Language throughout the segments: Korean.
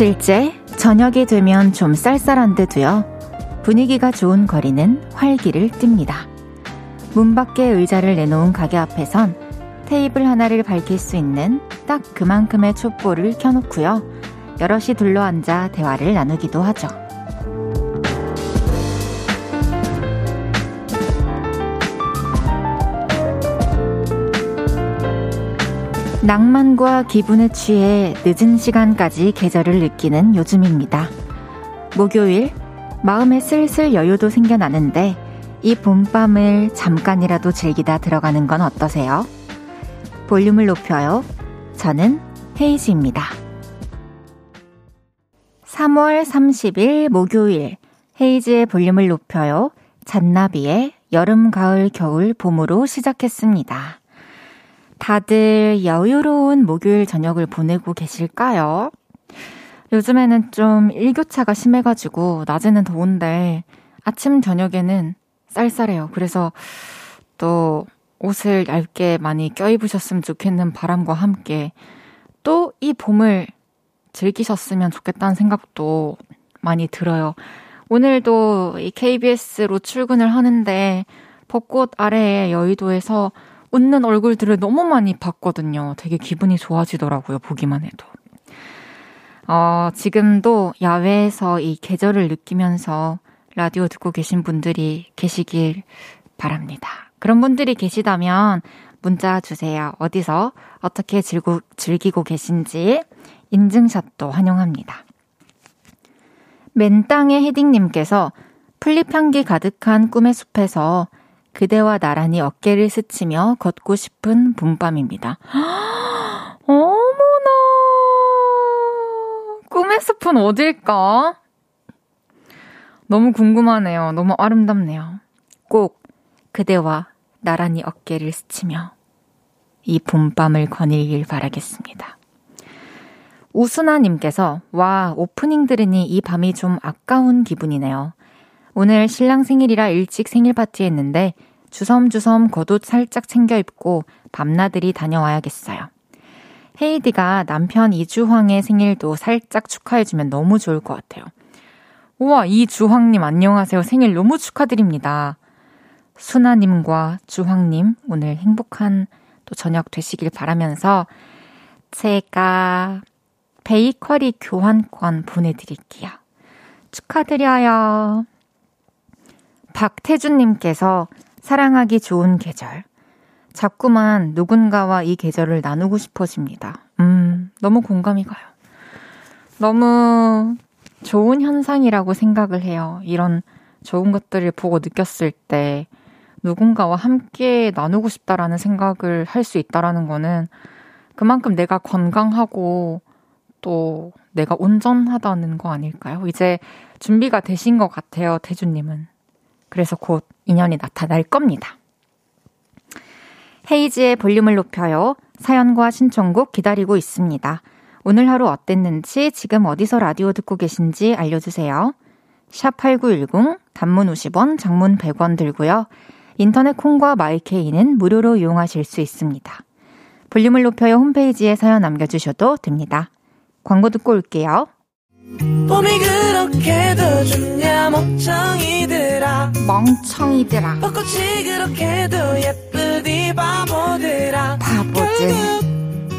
며칠째 저녁이 되면 좀 쌀쌀한데도요. 분위기가 좋은 거리는 활기를 띱니다. 문 밖에 의자를 내놓은 가게 앞에선 테이블 하나를 밝힐 수 있는 딱 그만큼의 촛불을 켜놓고요. 여럿이 둘러앉아 대화를 나누기도 하죠. 낭만과 기분에 취해 늦은 시간까지 계절을 느끼는 요즘입니다. 목요일, 마음에 슬슬 여유도 생겨나는데 이 봄밤을 잠깐이라도 즐기다 들어가는 건 어떠세요? 볼륨을 높여요. 저는 헤이즈입니다. 3월 30일 목요일 헤이즈의 볼륨을 높여요. 잔나비의 여름, 가을, 겨울, 봄으로 시작했습니다. 다들 여유로운 목요일 저녁을 보내고 계실까요? 요즘에는 좀 일교차가 심해가지고 낮에는 더운데 아침 저녁에는 쌀쌀해요. 그래서 또 옷을 얇게 많이 껴입으셨으면 좋겠는 바람과 함께 또 이 봄을 즐기셨으면 좋겠다는 생각도 많이 들어요. 오늘도 이 KBS로 출근을 하는데 벚꽃 아래에 여의도에서 웃는 얼굴들을 너무 많이 봤거든요. 되게 기분이 좋아지더라고요. 보기만 해도. 어, 지금도 야외에서 이 계절을 느끼면서 라디오 듣고 계신 분들이 계시길 바랍니다. 그런 분들이 계시다면 문자 주세요. 어디서 어떻게 즐고, 즐기고 계신지 인증샷도 환영합니다. 맨땅에 헤딩님께서 풀잎 향기 가득한 꿈의 숲에서 그대와 나란히 어깨를 스치며 걷고 싶은 봄밤입니다. 어머나! 꿈의 숲은 어딜까? 너무 궁금하네요. 너무 아름답네요. 꼭 그대와 나란히 어깨를 스치며 이 봄밤을 거닐길 바라겠습니다. 우순아님께서, 와, 오프닝 들으니 이 밤이 좀 아까운 기분이네요. 오늘 신랑 생일이라 일찍 생일 파티 했는데 주섬주섬 겉옷 살짝 챙겨 입고 밤나들이 다녀와야겠어요. 헤이디가 남편 이주황의 생일도 살짝 축하해주면 너무 좋을 것 같아요. 우와, 이주황님 안녕하세요. 생일 너무 축하드립니다. 순아님과 주황님 오늘 행복한 또 저녁 되시길 바라면서 제가 베이커리 교환권 보내드릴게요. 축하드려요. 박태준님께서 사랑하기 좋은 계절. 자꾸만 누군가와 이 계절을 나누고 싶어집니다. 음, 너무 공감이 가요. 너무 좋은 현상이라고 생각을 해요. 이런 좋은 것들을 보고 느꼈을 때 누군가와 함께 나누고 싶다라는 생각을 할 수 있다라는 거는 그만큼 내가 건강하고 또 내가 온전하다는 거 아닐까요? 이제 준비가 되신 것 같아요, 태주님은. 그래서 곧 인연이 나타날 겁니다. 헤이지의 볼륨을 높여요. 사연과 신청곡 기다리고 있습니다. 오늘 하루 어땠는지 지금 어디서 라디오 듣고 계신지 알려주세요. 샵8910 단문 50원 장문 100원 들고요. 인터넷 콩과 마이케이는 무료로 이용하실 수 있습니다. 볼륨을 높여요 홈페이지에 사연 남겨주셔도 됩니다. 광고 듣고 올게요. 봄이 그렇게도 좋냐 멍청이들아. 멍청이들아. 벚꽃이 그렇게도 예쁘디 바보들아. 바보들.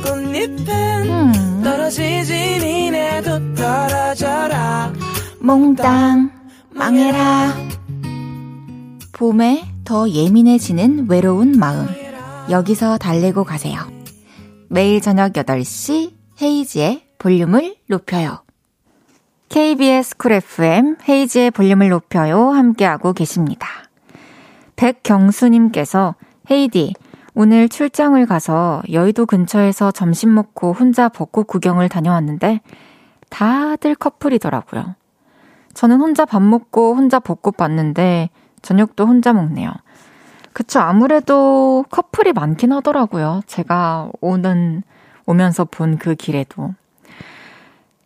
꽃잎은 음. 떨어지지 니네도 떨어져라. 몽땅 망해라. 봄에 더 예민해지는 외로운 마음. 여기서 달래고 가세요. 매일 저녁 8시 헤이즈의 볼륨을 높여요 KBS 쿨 FM 헤이즈의 볼륨을 높여요 함께하고 계십니다. 백경수님께서 헤이디 오늘 출장을 가서 여의도 근처에서 점심 먹고 혼자 벚꽃 구경을 다녀왔는데 다들 커플이더라고요. 저는 혼자 밥 먹고 혼자 벚꽃 봤는데 저녁도 혼자 먹네요. 그쵸. 아무래도 커플이 많긴 하더라고요. 제가 오는, 오면서 본 그 길에도.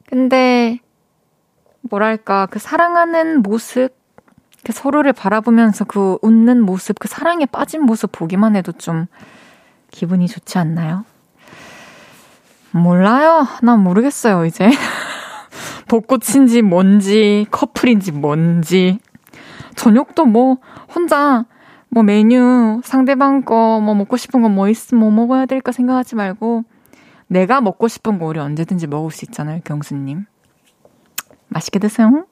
근데 뭐랄까, 그 사랑하는 모습, 그 서로를 바라보면서 그 웃는 모습, 그 사랑에 빠진 모습 보기만 해도 좀 기분이 좋지 않나요? 몰라요. 난 모르겠어요, 이제. 벚꽃인지 뭔지, 커플인지 뭔지. 저녁도 뭐, 혼자, 뭐 메뉴, 상대방 거, 뭐 먹고 싶은 거 뭐 있으면 뭐 먹어야 될까 생각하지 말고, 내가 먹고 싶은 거 우리 언제든지 먹을 수 있잖아요, 경수님. 맛있게 드세요.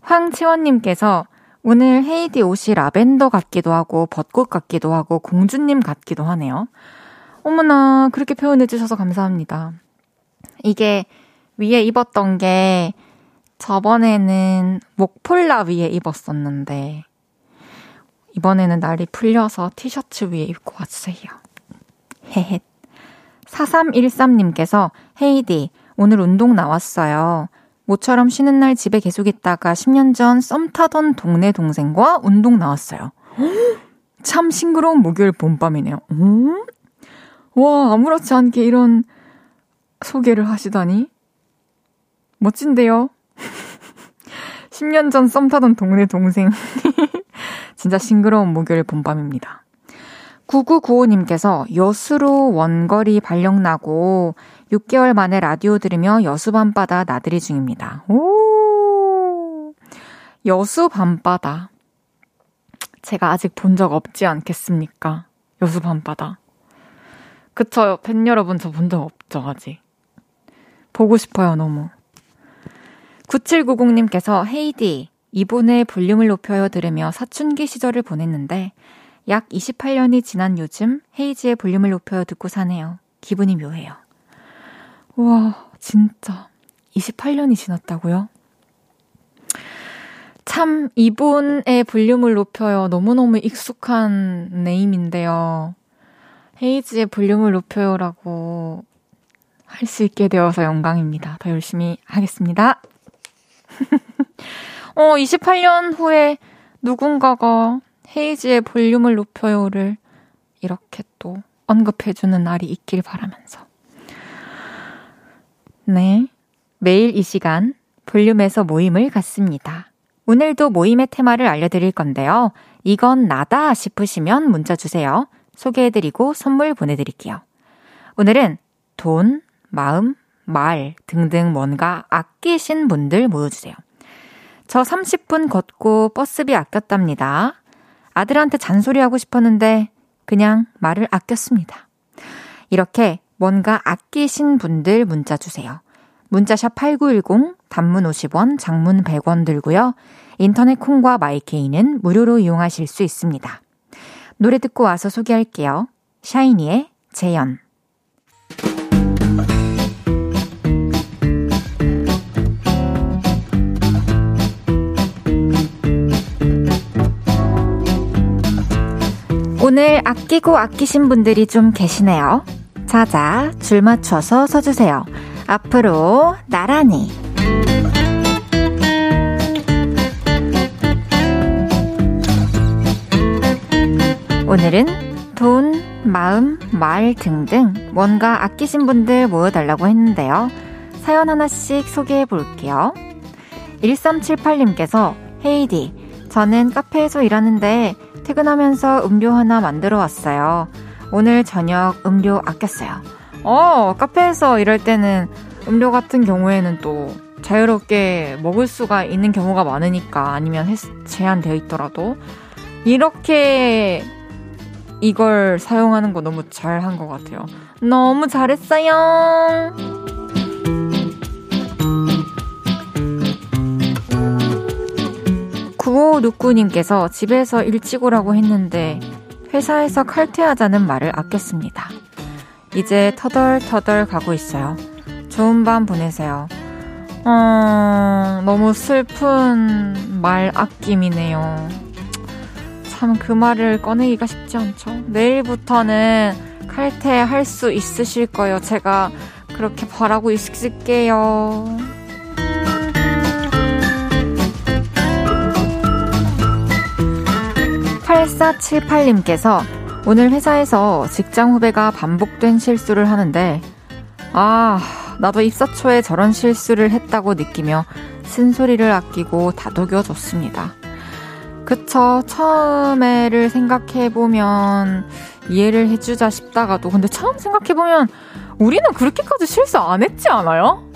황치원님께서 오늘 헤이디 옷이 라벤더 같기도 하고 벚꽃 같기도 하고 공주님 같기도 하네요. 어머나, 그렇게 표현해 주셔서 감사합니다. 이게 위에 입었던 게 저번에는 목폴라 위에 입었었는데, 이번에는 날이 풀려서 티셔츠 위에 입고 왔어요. 헤헷. 4313님께서 헤이디, 오늘 운동 나왔어요. 모처럼 쉬는 날 집에 계속 있다가 10년 전 썸 타던 동네 동생과 운동 나왔어요. 참 싱그러운 목요일 봄밤이네요. 음? 와, 아무렇지 않게 이런 소개를 하시다니. 멋진데요? 10년 전 썸 타던 동네 동생. 진짜 싱그러운 목요일 봄밤입니다. 9995님께서 여수로 원거리 발령나고 6개월 만에 라디오 들으며 여수 밤바다 나들이 중입니다. 오! 여수 밤바다. 제가 아직 본 적 없지 않겠습니까? 여수 밤바다. 그쵸, 팬 여러분 저 본 적 없죠, 아직. 보고 싶어요, 너무. 9790님께서 헤이디, 이분의 볼륨을 높여요 들으며 사춘기 시절을 보냈는데 약 28년이 지난 요즘 헤이지의 볼륨을 높여요 듣고 사네요. 기분이 묘해요. 우와, 진짜. 28년이 지났다고요? 참, 이분의 볼륨을 높여요. 너무너무 익숙한 네임인데요. 헤이즈의 볼륨을 높여요라고 할 수 있게 되어서 영광입니다. 더 열심히 하겠습니다. 어, 28년 후에 누군가가 헤이즈의 볼륨을 높여요를 이렇게 또 언급해주는 날이 있길 바라면서. 네. 매일 이 시간 볼륨에서 모임을 갖습니다. 오늘도 모임의 테마를 알려드릴 건데요. 이건 나다 싶으시면 문자 주세요. 소개해드리고 선물 보내드릴게요. 오늘은 돈, 마음, 말 등등 뭔가 아끼신 분들 모여주세요. 저 30분 걷고 버스비 아꼈답니다. 아들한테 잔소리하고 싶었는데 그냥 말을 아꼈습니다. 이렇게 뭔가 아끼신 분들 문자 주세요. 문자샵 8910, 단문 50원, 장문 100원 들고요. 인터넷 콩과 마이케이는 무료로 이용하실 수 있습니다. 노래 듣고 와서 소개할게요. 샤이니의 재연. 오늘 아끼고 아끼신 분들이 좀 계시네요. 자자, 줄 맞춰서 서주세요. 앞으로 나란히. 오늘은 돈, 마음, 말 등등 뭔가 아끼신 분들 모여달라고 했는데요. 사연 하나씩 소개해 볼게요. 1378님께서 헤이디, 저는 카페에서 일하는데 퇴근하면서 음료 하나 만들어 왔어요. 오늘 저녁 음료 아꼈어요. 어, 카페에서 일할 때는 음료 같은 경우에는 또 자유롭게 먹을 수가 있는 경우가 많으니까 아니면 제한되어 있더라도 이렇게 이걸 사용하는 거 너무 잘한 것 같아요. 너무 잘했어요. 9569님께서 집에서 일찍 오라고 했는데 회사에서 칼퇴하자는 말을 아꼈습니다. 이제 터덜터덜 가고 있어요. 좋은 밤 보내세요. 어, 너무 슬픈 말 아낌이네요. 참 그 말을 꺼내기가 쉽지 않죠. 내일부터는 칼퇴할 수 있으실 거예요. 제가 그렇게 바라고 있을게요. 8478님께서 오늘 회사에서 직장 후배가 반복된 실수를 하는데, 아, 나도 입사 초에 저런 실수를 했다고 느끼며 쓴소리를 아끼고 다독여 줬습니다. 그쵸. 처음에를 생각해보면 이해를 해주자 싶다가도, 근데 처음 생각해보면 우리는 그렇게까지 실수 안 했지 않아요?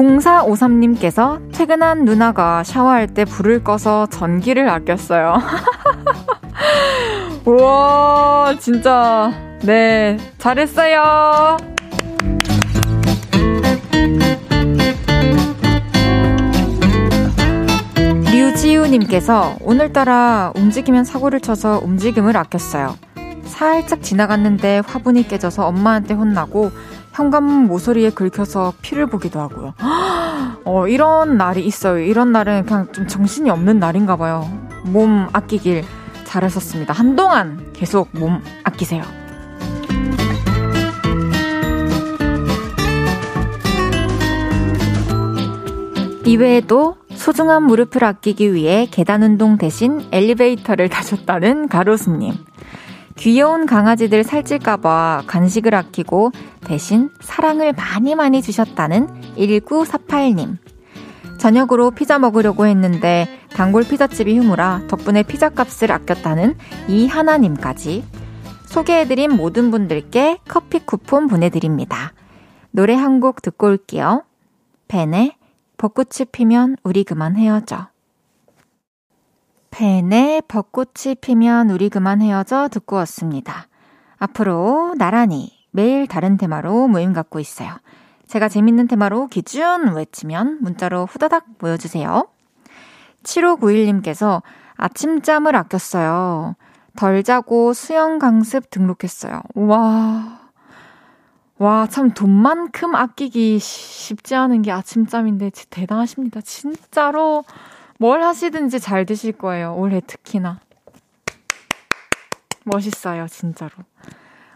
0453님께서 퇴근한 누나가 샤워할 때 불을 꺼서 전기를 아꼈어요. 우와, 진짜. 네, 잘했어요. 류지우님께서 오늘따라 움직이면 사고를 쳐서 움직임을 아꼈어요. 살짝 지나갔는데 화분이 깨져서 엄마한테 혼나고 현관문 모서리에 긁혀서 피를 보기도 하고요. 어, 이런 날이 있어요. 이런 날은 그냥 좀 정신이 없는 날인가 봐요. 몸 아끼길 잘하셨습니다. 한동안 계속 몸 아끼세요. 이외에도 소중한 무릎을 아끼기 위해 계단 운동 대신 엘리베이터를 타셨다는 가로수님. 귀여운 강아지들 살찔까봐 간식을 아끼고 대신 사랑을 많이 많이 주셨다는 1948님. 저녁으로 피자 먹으려고 했는데 단골 피자집이 휴무라 덕분에 피자 값을 아꼈다는 이하나님까지 소개해드린 모든 분들께 커피 쿠폰 보내드립니다. 노래 한 곡 듣고 올게요. 벤의 벚꽃이 피면 우리 그만 헤어져. 팬의 벚꽃이 피면 우리 그만 헤어져 듣고 왔습니다. 앞으로 나란히 매일 다른 테마로 모임 갖고 있어요. 제가 재밌는 테마로 기준 외치면 문자로 후다닥 모여주세요. 7591님께서 아침잠을 아꼈어요. 덜 자고 수영 강습 등록했어요. 와. 와, 참 돈만큼 아끼기 쉽지 않은 게 아침잠인데 대단하십니다. 진짜로 뭘 하시든지 잘 되실 거예요. 올해 특히나. 멋있어요, 진짜로.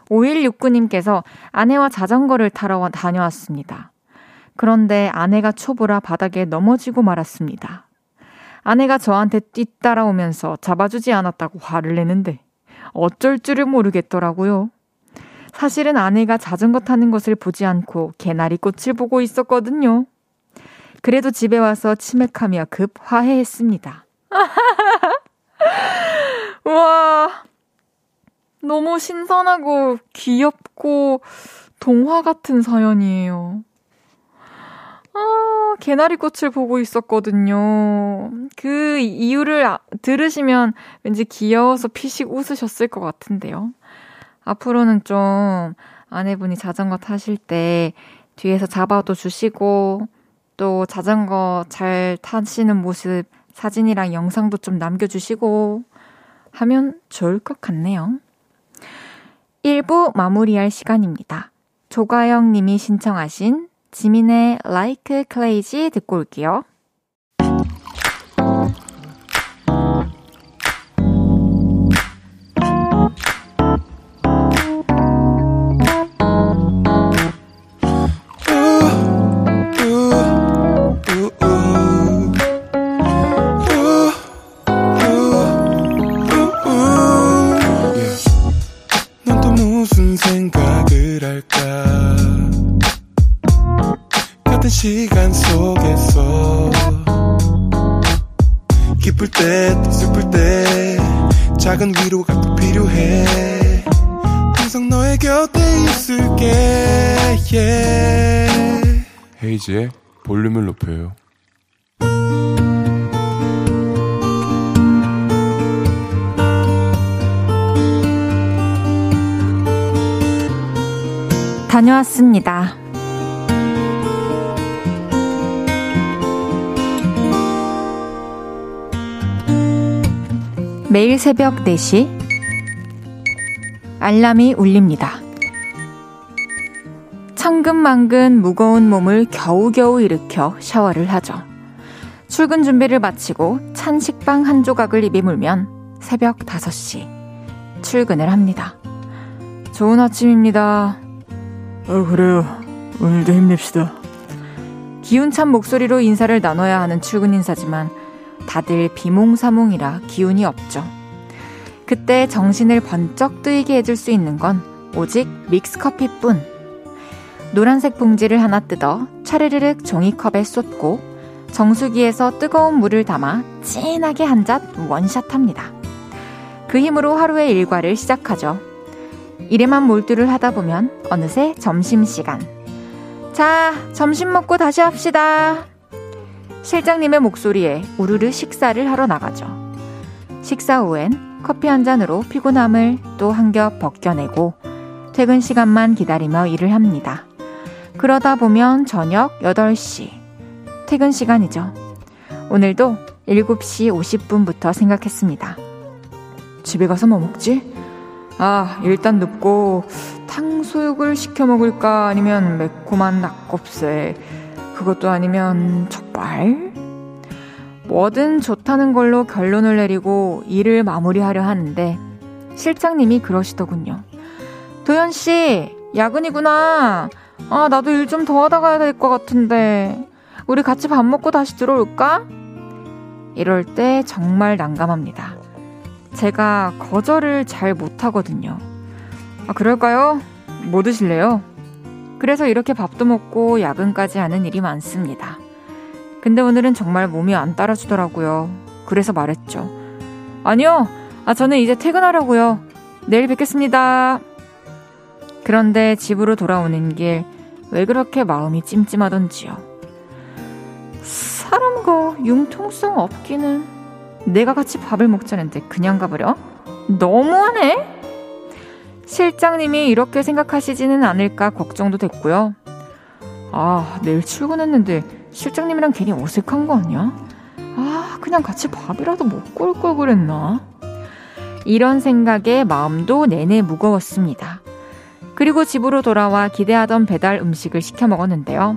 5169님께서 아내와 자전거를 타러 다녀왔습니다. 그런데 아내가 초보라 바닥에 넘어지고 말았습니다. 아내가 저한테 뛰따라오면서 잡아주지 않았다고 화를 내는데 어쩔 줄을 모르겠더라고요. 사실은 아내가 자전거 타는 것을 보지 않고 개나리 꽃을 보고 있었거든요. 그래도 집에 와서 치맥하며 급 화해했습니다. 와, 너무 신선하고 귀엽고 동화 같은 사연이에요. 아, 개나리꽃을 보고 있었거든요. 그 이유를 아, 들으시면 왠지 귀여워서 피식 웃으셨을 것 같은데요. 앞으로는 좀 아내분이 자전거 타실 때 뒤에서 잡아도 주시고 또 자전거 잘 타시는 모습 사진이랑 영상도 좀 남겨주시고 하면 좋을 것 같네요. 1부 마무리할 시간입니다. 조가영 님이 신청하신 지민의 Like Crazy 듣고 올게요. 헤이지의 볼륨을 높여요. 다녀왔습니다. 매일 새벽 4시 알람이 울립니다. 천근만근 무거운 몸을 겨우겨우 일으켜 샤워를 하죠. 출근 준비를 마치고 찬 식빵 한 조각을 입에 물면 새벽 5시 출근을 합니다. 좋은 아침입니다. 어, 그래요. 오늘도 힘냅시다. 기운찬 목소리로 인사를 나눠야 하는 출근 인사지만 다들 비몽사몽이라 기운이 없죠. 그때 정신을 번쩍 뜨이게 해줄 수 있는 건 오직 믹스커피뿐. 노란색 봉지를 하나 뜯어 차르르륵 종이컵에 쏟고 정수기에서 뜨거운 물을 담아 진하게 한 잔 원샷합니다. 그 힘으로 하루의 일과를 시작하죠. 이래만 몰두를 하다 보면 어느새 점심시간. 자, 점심 먹고 다시 합시다. 실장님의 목소리에 우르르 식사를 하러 나가죠. 식사 후엔 커피 한 잔으로 피곤함을 또 한 겹 벗겨내고 퇴근 시간만 기다리며 일을 합니다. 그러다 보면 저녁 8시. 퇴근 시간이죠. 오늘도 7시 50분부터 생각했습니다. 집에 가서 뭐 먹지? 아, 일단 눕고 탕수육을 시켜 먹을까 아니면 매콤한 낙곱새 그것도 아니면 족발? 뭐든 좋다는 걸로 결론을 내리고 일을 마무리하려 하는데 실장님이 그러시더군요. 도현 씨, 야근이구나. 아, 나도 일 좀 더 하다 가야 될 것 같은데. 우리 같이 밥 먹고 다시 들어올까? 이럴 때 정말 난감합니다. 제가 거절을 잘 못하거든요. 아, 그럴까요? 뭐 드실래요? 그래서 이렇게 밥도 먹고 야근까지 하는 일이 많습니다. 근데 오늘은 정말 몸이 안 따라주더라고요. 그래서 말했죠. 아니요, 아, 저는 이제 퇴근하려고요. 내일 뵙겠습니다. 그런데 집으로 돌아오는 길, 왜 그렇게 마음이 찜찜하던지요. 사람과 융통성 없기는 내가 같이 밥을 먹자는데 그냥 가버려? 너무하네? 실장님이 이렇게 생각하시지는 않을까 걱정도 됐고요. 아, 내일 출근했는데 실장님이랑 괜히 어색한 거 아니야? 아, 그냥 같이 밥이라도 먹고 올 걸 그랬나? 이런 생각에 마음도 내내 무거웠습니다. 그리고 집으로 돌아와 기대하던 배달 음식을 시켜 먹었는데요.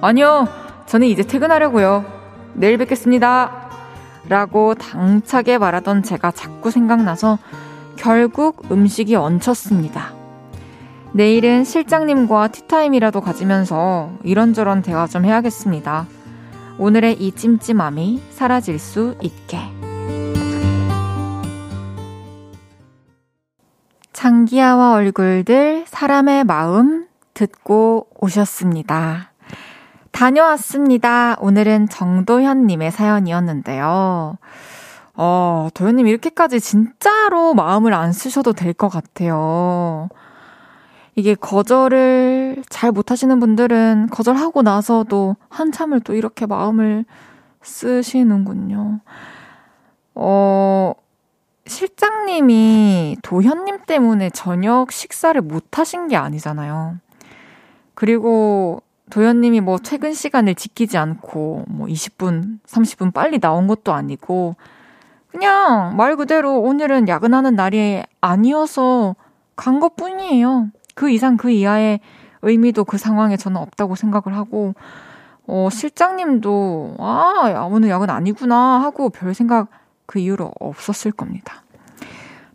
아니요, 저는 이제 퇴근하려고요. 내일 뵙겠습니다. 라고 당차게 말하던 제가 자꾸 생각나서 결국 음식이 얹혔습니다. 내일은 실장님과 티타임이라도 가지면서 이런저런 대화 좀 해야겠습니다. 오늘의 이 찜찜함이 사라질 수 있게. 장기하와 얼굴들, 사람의 마음 듣고 오셨습니다. 다녀왔습니다. 오늘은 정도현님의 사연이었는데요. 어, 도현님 이렇게까지 진짜로 마음을 안 쓰셔도 될 것 같아요. 이게 거절을 잘 못하시는 분들은 거절하고 나서도 한참을 또 이렇게 마음을 쓰시는군요. 어, 실장님이 도현님 때문에 저녁 식사를 못 하신 게 아니잖아요. 그리고 도현님이 뭐 퇴근 시간을 지키지 않고 뭐 20분, 30분 빨리 나온 것도 아니고 그냥 말 그대로 오늘은 야근하는 날이 아니어서 간 것 뿐이에요. 그 이상 그 이하의 의미도 그 상황에 저는 없다고 생각을 하고 어, 실장님도 아, 오늘 야근 아니구나 하고 별 생각 그 이후로 없었을 겁니다.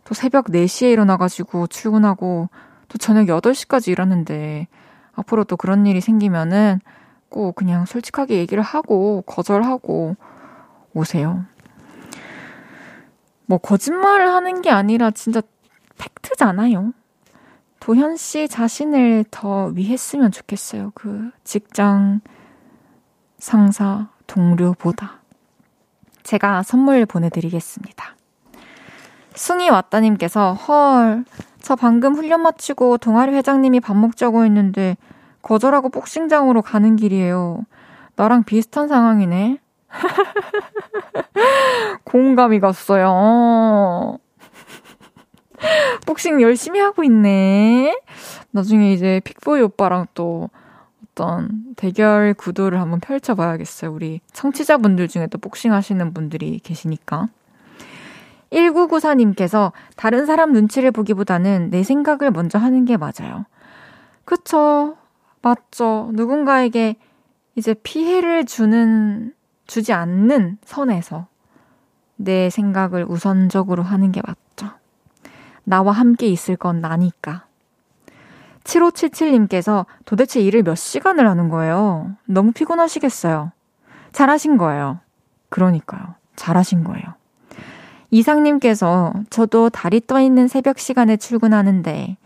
또 새벽 4시에 일어나가지고 출근하고 또 저녁 8시까지 일하는데 앞으로 또 그런 일이 생기면은 꼭 그냥 솔직하게 얘기를 하고 거절하고 오세요. 뭐 거짓말을 하는 게 아니라 진짜 팩트잖아요. 도현 씨 자신을 더 위했으면 좋겠어요. 그 직장 상사 동료보다. 제가 선물 보내드리겠습니다. 숭이 왔다님께서 헐, 저 방금 훈련 마치고 동아리 회장님이 밥 먹자고 했는데 거절하고 복싱장으로 가는 길이에요. 나랑 비슷한 상황이네. 공감이 갔어요. 복싱 열심히 하고 있네. 나중에 이제 픽보이 오빠랑 또 어떤 대결 구도를 한번 펼쳐봐야겠어요. 우리 청취자분들 중에 또 복싱 하시는 분들이 계시니까. 1994님께서 다른 사람 눈치를 보기보다는 내 생각을 먼저 하는 게 맞아요. 그쵸. 맞죠. 누군가에게 이제 피해를 주는, 주지 않는 선에서 내 생각을 우선적으로 하는 게 맞죠. 나와 함께 있을 건 나니까. 7577님께서 도대체 일을 몇 시간을 하는 거예요? 너무 피곤하시겠어요. 잘하신 거예요. 그러니까요. 잘하신 거예요. 이상님께서 저도 달이 떠 있는 새벽 시간에 출근하는데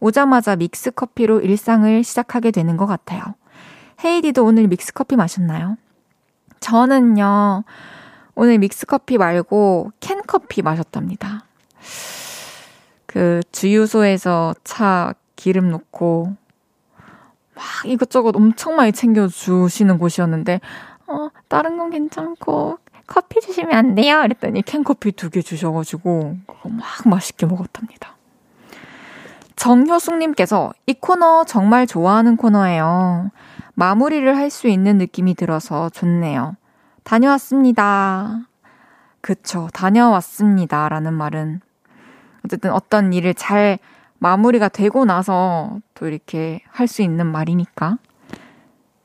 오자마자 믹스커피로 일상을 시작하게 되는 것 같아요. 헤이디도 오늘 믹스커피 마셨나요? 저는요, 오늘 믹스커피 말고 캔커피 마셨답니다. 그 주유소에서 차 기름 넣고 막 이것저것 엄청 많이 챙겨주시는 곳이었는데, 어, 다른 건 괜찮고, 커피 주시면 안 돼요? 그랬더니 캔커피 두 개 주셔가지고, 그거 막 맛있게 먹었답니다. 정효숙님께서 이 코너 정말 좋아하는 코너예요. 마무리를 할 수 있는 느낌이 들어서 좋네요. 다녀왔습니다. 그쵸. 다녀왔습니다. 라는 말은 어쨌든 어떤 일을 잘 마무리가 되고 나서 또 이렇게 할 수 있는 말이니까.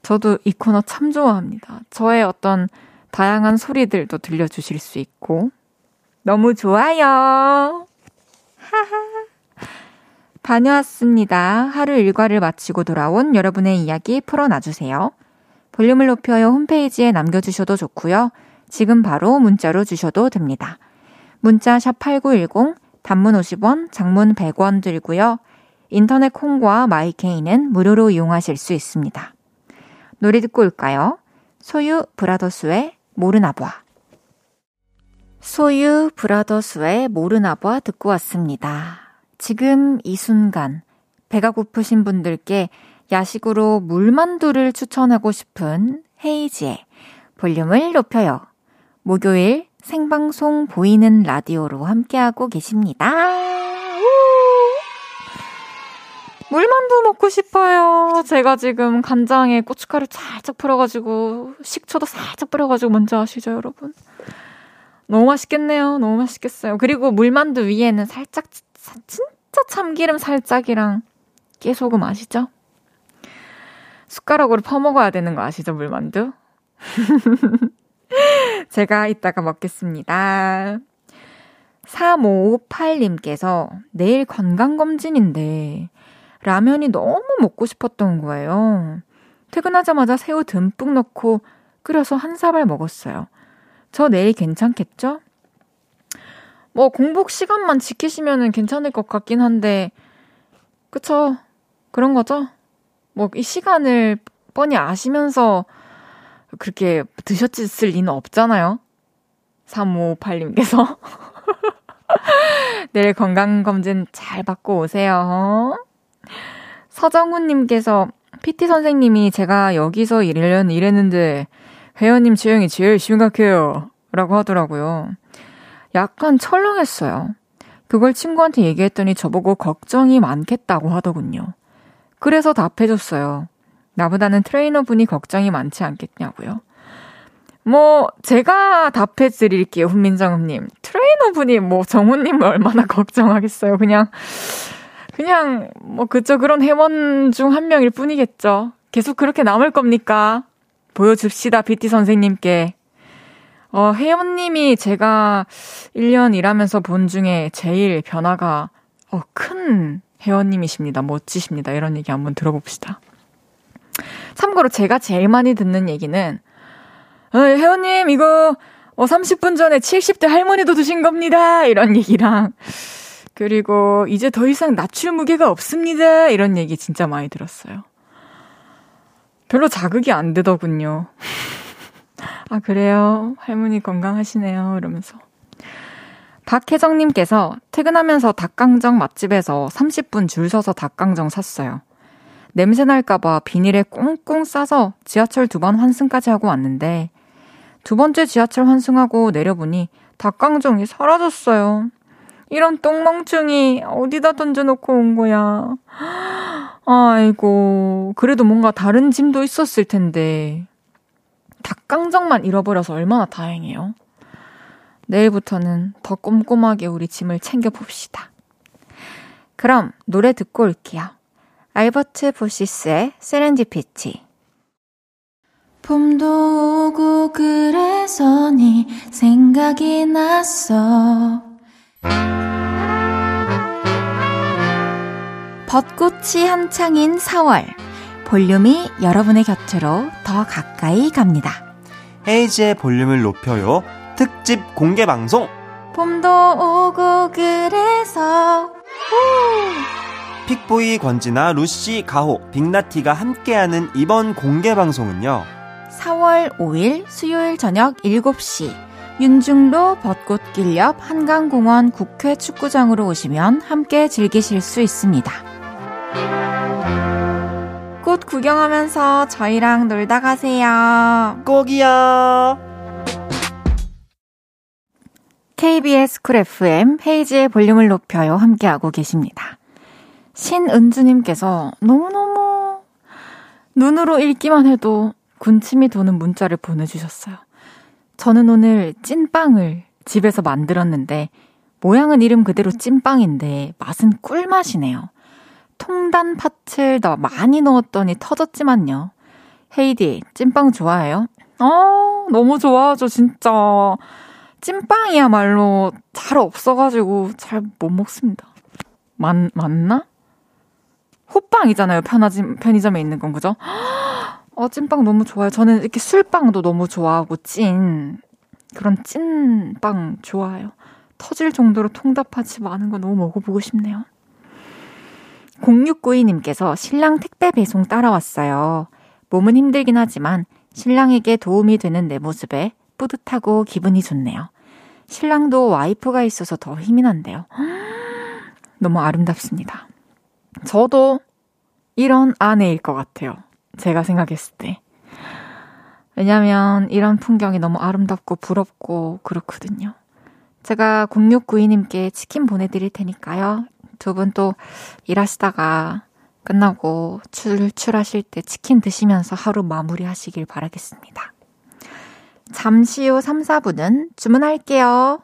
저도 이 코너 참 좋아합니다. 저의 어떤 다양한 소리들도 들려주실 수 있고. 너무 좋아요. 하하. 다녀왔습니다. 하루 일과를 마치고 돌아온 여러분의 이야기 풀어놔주세요. 볼륨을 높여요 홈페이지에 남겨주셔도 좋고요. 지금 바로 문자로 주셔도 됩니다. 문자 샵 8910, 단문 50원, 장문 100원 들고요. 인터넷 콩과 마이케이는 무료로 이용하실 수 있습니다. 노래 듣고 올까요? 소유 브라더스의 모르나봐. 소유 브라더스의 모르나봐 듣고 왔습니다. 지금 이 순간 배가 고프신 분들께 야식으로 물만두를 추천하고 싶은 헤이지의 볼륨을 높여요. 목요일 생방송 보이는 라디오로 함께하고 계십니다. 물만두 먹고 싶어요. 제가 지금 간장에 고춧가루 살짝 풀어가지고 식초도 살짝 뿌려가지고 뭔지 아시죠, 여러분? 너무 맛있겠네요. 너무 맛있겠어요. 그리고 물만두 위에는 살짝 진짜 참기름 살짝이랑 깨소금 아시죠? 숟가락으로 퍼먹어야 되는 거 아시죠, 물만두? 제가 이따가 먹겠습니다. 3558님께서 내일 건강검진인데 라면이 너무 먹고 싶었던 거예요. 퇴근하자마자 새우 듬뿍 넣고 끓여서 한 사발 먹었어요. 저 내일 괜찮겠죠? 뭐 공복 시간만 지키시면 괜찮을 것 같긴 한데, 그쵸? 그런 거죠? 뭐 이 시간을 뻔히 아시면서 그렇게 드셨을 리는 없잖아요. 3558님께서. 내일 건강검진 잘 받고 오세요. 서정훈님께서 PT 선생님이 제가 여기서 일하려는 일했는데 회원님 체형이 제일 심각해요. 라고 하더라고요. 약간 철렁했어요. 그걸 친구한테 얘기했더니 저보고 걱정이 많겠다고 하더군요. 그래서 답해줬어요. 나보다는 트레이너분이 걱정이 많지 않겠냐고요. 뭐, 제가 답해 드릴게요, 훈민정음님. 트레이너분이 뭐, 정훈님을 얼마나 걱정하겠어요. 그냥, 그냥, 뭐, 그저 그런 회원 중 한 명일 뿐이겠죠. 계속 그렇게 남을 겁니까? 보여줍시다, BT 선생님께. 어, 혜연님이 제가 1년 일하면서 본 중에 제일 변화가, 어, 큰 혜연님이십니다. 멋지십니다. 이런 얘기 한번 들어봅시다. 참고로 제가 제일 많이 듣는 얘기는, 어, 혜원님, 이거, 어, 30분 전에 70대 할머니도 드신 겁니다. 이런 얘기랑, 그리고 이제 더 이상 낮출 무게가 없습니다. 이런 얘기 진짜 많이 들었어요. 별로 자극이 안 되더군요. 아, 그래요? 할머니 건강하시네요. 이러면서. 박혜정님께서 퇴근하면서 닭강정 맛집에서 30분 줄 서서 닭강정 샀어요. 냄새 날까봐 비닐에 꽁꽁 싸서 지하철 두 번 환승까지 하고 왔는데 두 번째 지하철 환승하고 내려보니 닭강정이 사라졌어요. 이런 똥멍충이 어디다 던져놓고 온 거야. 아이고, 그래도 뭔가 다른 짐도 있었을 텐데. 닭강정만 잃어버려서 얼마나 다행이에요. 내일부터는 더 꼼꼼하게 우리 짐을 챙겨봅시다. 그럼 노래 듣고 올게요. 알버트 보시스의 세렌디피티. 봄도 오고 그래서 네 생각이 났어. 벚꽃이 한창인 4월. 볼륨이 여러분의 곁으로 더 가까이 갑니다. 헤이지의 볼륨을 높여요. 특집 공개 방송. 봄도 오고 그래서 픽보이 권지나 루시 가호 빅나티가 함께하는 이번 공개 방송은요. 4월 5일 수요일 저녁 7시 윤중로 벚꽃길 옆 한강공원 국회 축구장으로 오시면 함께 즐기실 수 있습니다. 꽃 구경하면서 저희랑 놀다 가세요. 꼭이야. KBS 쿨 FM 헤이즈의 볼륨을 높여요 함께하고 계십니다. 신은주님께서 너무너무 눈으로 읽기만 해도 군침이 도는 문자를 보내주셨어요. 저는 오늘 찐빵을 집에서 만들었는데 모양은 이름 그대로 찐빵인데 맛은 꿀맛이네요. 통단 팥을 더 많이 넣었더니 터졌지만요. 헤이디, 찐빵 좋아해요? 어, 너무 좋아하죠, 진짜. 찐빵이야말로 잘 없어가지고 잘 못 먹습니다. 맞, 맞나? 호빵이잖아요. 편하지, 편의점에 있는 건, 그죠? 어, 찐빵 너무 좋아요. 저는 이렇게 술빵도 너무 좋아하고, 찐. 그런 찐빵 좋아해요. 터질 정도로 통닭팥이 많은 거 너무 먹어보고 싶네요. 0692님께서 신랑 택배 배송 따라왔어요. 몸은 힘들긴 하지만 신랑에게 도움이 되는 내 모습에 뿌듯하고 기분이 좋네요. 신랑도 와이프가 있어서 더 힘이 난대요. 너무 아름답습니다. 저도 이런 아내일 것 같아요. 제가 생각했을 때. 왜냐면 이런 풍경이 너무 아름답고 부럽고 그렇거든요. 제가 0692님께 치킨 보내드릴 테니까요. 두 분 또 일하시다가 끝나고 출출하실 때 치킨 드시면서 하루 마무리 하시길 바라겠습니다. 잠시 후 3, 4분은 주문할게요.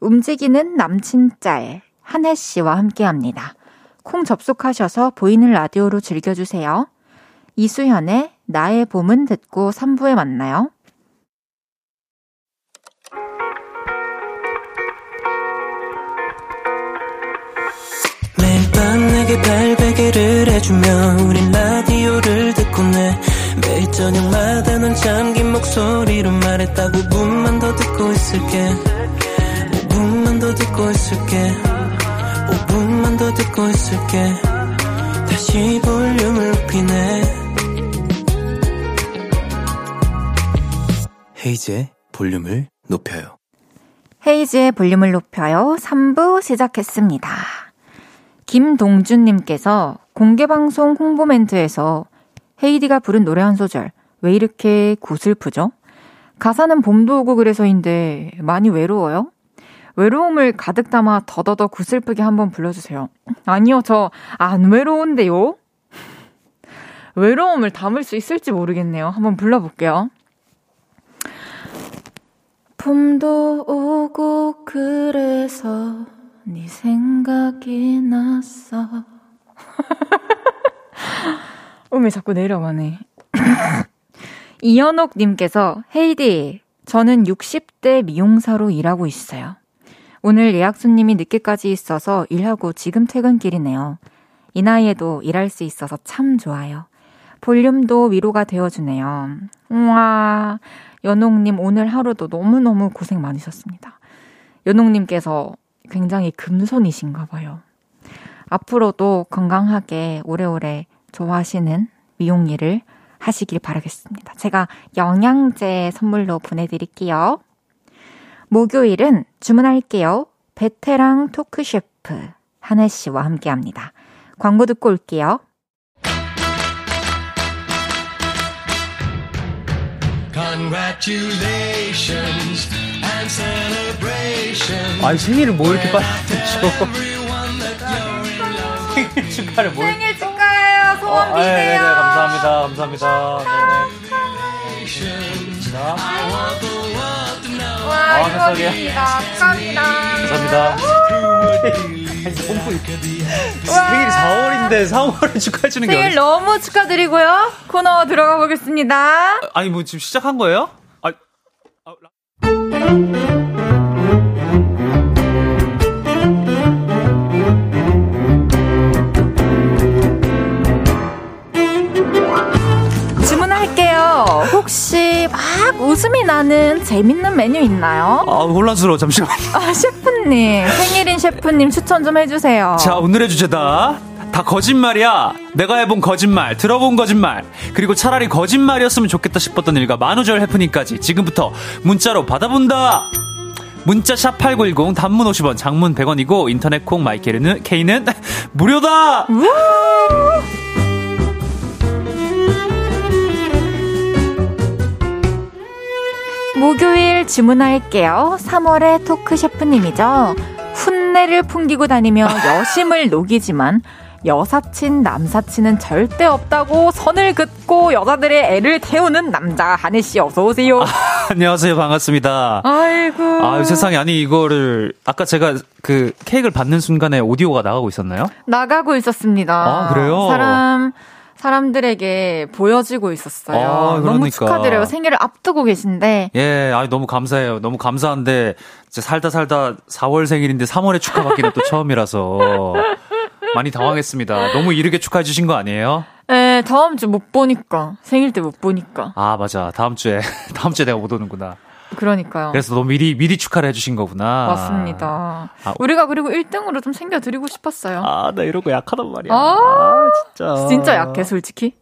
움직이는 남친 짤 한혜 씨와 함께 합니다. 콩 접속하셔서 보이는 라디오로 즐겨주세요. 이수현의 나의 봄은 듣고 3부에 만나요. 매일 밤 내게 발베개를 해주며 우린 라디오를 듣고 내 매일 저녁마다 넌 잠긴 목소리로 말했다 5분만 더 듣고 있을게 5분만 더 듣고 있을게 5분만 더 듣고 있을게 다시 볼륨을 높이네 헤이즈의 볼륨을 높여요. 헤이즈의 볼륨을 높여요. 3부 시작했습니다. 김동준님께서 공개방송 홍보 멘트에서 헤이디가 부른 노래 한 소절 왜 이렇게 구슬프죠? 가사는 봄도 오고 그래서인데 많이 외로워요? 외로움을 가득 담아 더더더 구슬프게 한번 불러주세요. 아니요, 저 안 외로운데요? 외로움을 담을 수 있을지 모르겠네요. 한번 불러볼게요. 봄도 오고 그래서 네 생각이 났어. 음이 자꾸 내려가네. 이현옥님께서 헤이디, 저는 60대 미용사로 일하고 있어요. 오늘 예약 손님이 늦게까지 있어서 일하고 지금 퇴근길이네요. 이 나이에도 일할 수 있어서 참 좋아요. 볼륨도 위로가 되어주네요. 우와, 연옥님 오늘 하루도 너무너무 고생 많으셨습니다. 연옥님께서 굉장히 금손이신가 봐요. 앞으로도 건강하게 오래오래 좋아하시는 미용 일을 하시길 바라겠습니다. 제가 영양제 선물로 보내드릴게요. 목요일은 주문할게요. 베테랑 토크 셰프 한혜 씨와 함께 합니다. 광고 듣고 올게요. Congratulations and celebrations 아니 생일을 뭐 이렇게 빨리 생일 축하를 뭘 생일 축하해요. 소원 어, 네, 네, 네. 감사합니다 감사합니다 네. 아, 감사합니다. 이거입니다. 축하합니다. 감사합니다 생일이 4월인데 4월을 축하해주는 게 생일 너무 축하드리고요. 코너 들어가 보겠습니다. 아니 뭐 지금 시작한 거예요? 아, 아, 라- 주문할게요. 혹시 막 웃음이 나는 재밌는 메뉴 있나요? 아 혼란스러워 잠시만 아, 셰프님, 생일인 셰프님 추천 좀 해주세요. 자, 오늘의 주제다. 다 거짓말이야. 내가 해본 거짓말, 들어본 거짓말, 그리고 차라리 거짓말이었으면 좋겠다 싶었던 일과 만우절 해프닝까지 지금부터 문자로 받아본다. 문자 샵8910 단문 50원, 장문 100원이고 인터넷 콩 마이케르는 K는 무료다. 목요일 주문할게요. 3월의 토크 셰프님이죠. 훈내를 풍기고 다니며 여심을 녹이지만 여사친, 남사친은 절대 없다고 선을 긋고 여자들의 애를 태우는 남자 한혜 씨 어서 오세요. 안녕하세요. 반갑습니다. 아이고. 아, 세상에. 아니, 이거를, 아까 제가 그 케이크를 받는 순간에 오디오가 나가고 있었나요? 나가고 있었습니다. 아, 그래요? 사람 사람들에게 보여지고 있었어요. 아, 너무 그러니까. 축하드려요. 생일을 앞두고 계신데 예, 아 너무 감사해요. 너무 감사한데, 이제 살다 살다 4월 생일인데 3월에 축하받기는 또 처음이라서. 많이 당황했습니다. 너무 이르게 축하해 주신 거 아니에요? 네, 다음 주 못 보니까 생일 때 못 보니까 아, 맞아. 다음 주에, 다음 주에 내가 못 오는구나. 그러니까요. 그래서 너무 미리, 미리 축하를 해주신 거구나. 맞습니다. 아, 우리가 그리고 1등으로 좀 챙겨드리고 싶었어요. 아, 나 이런 거 약하단 말이야. 아, 진짜. 진짜 약해 솔직히.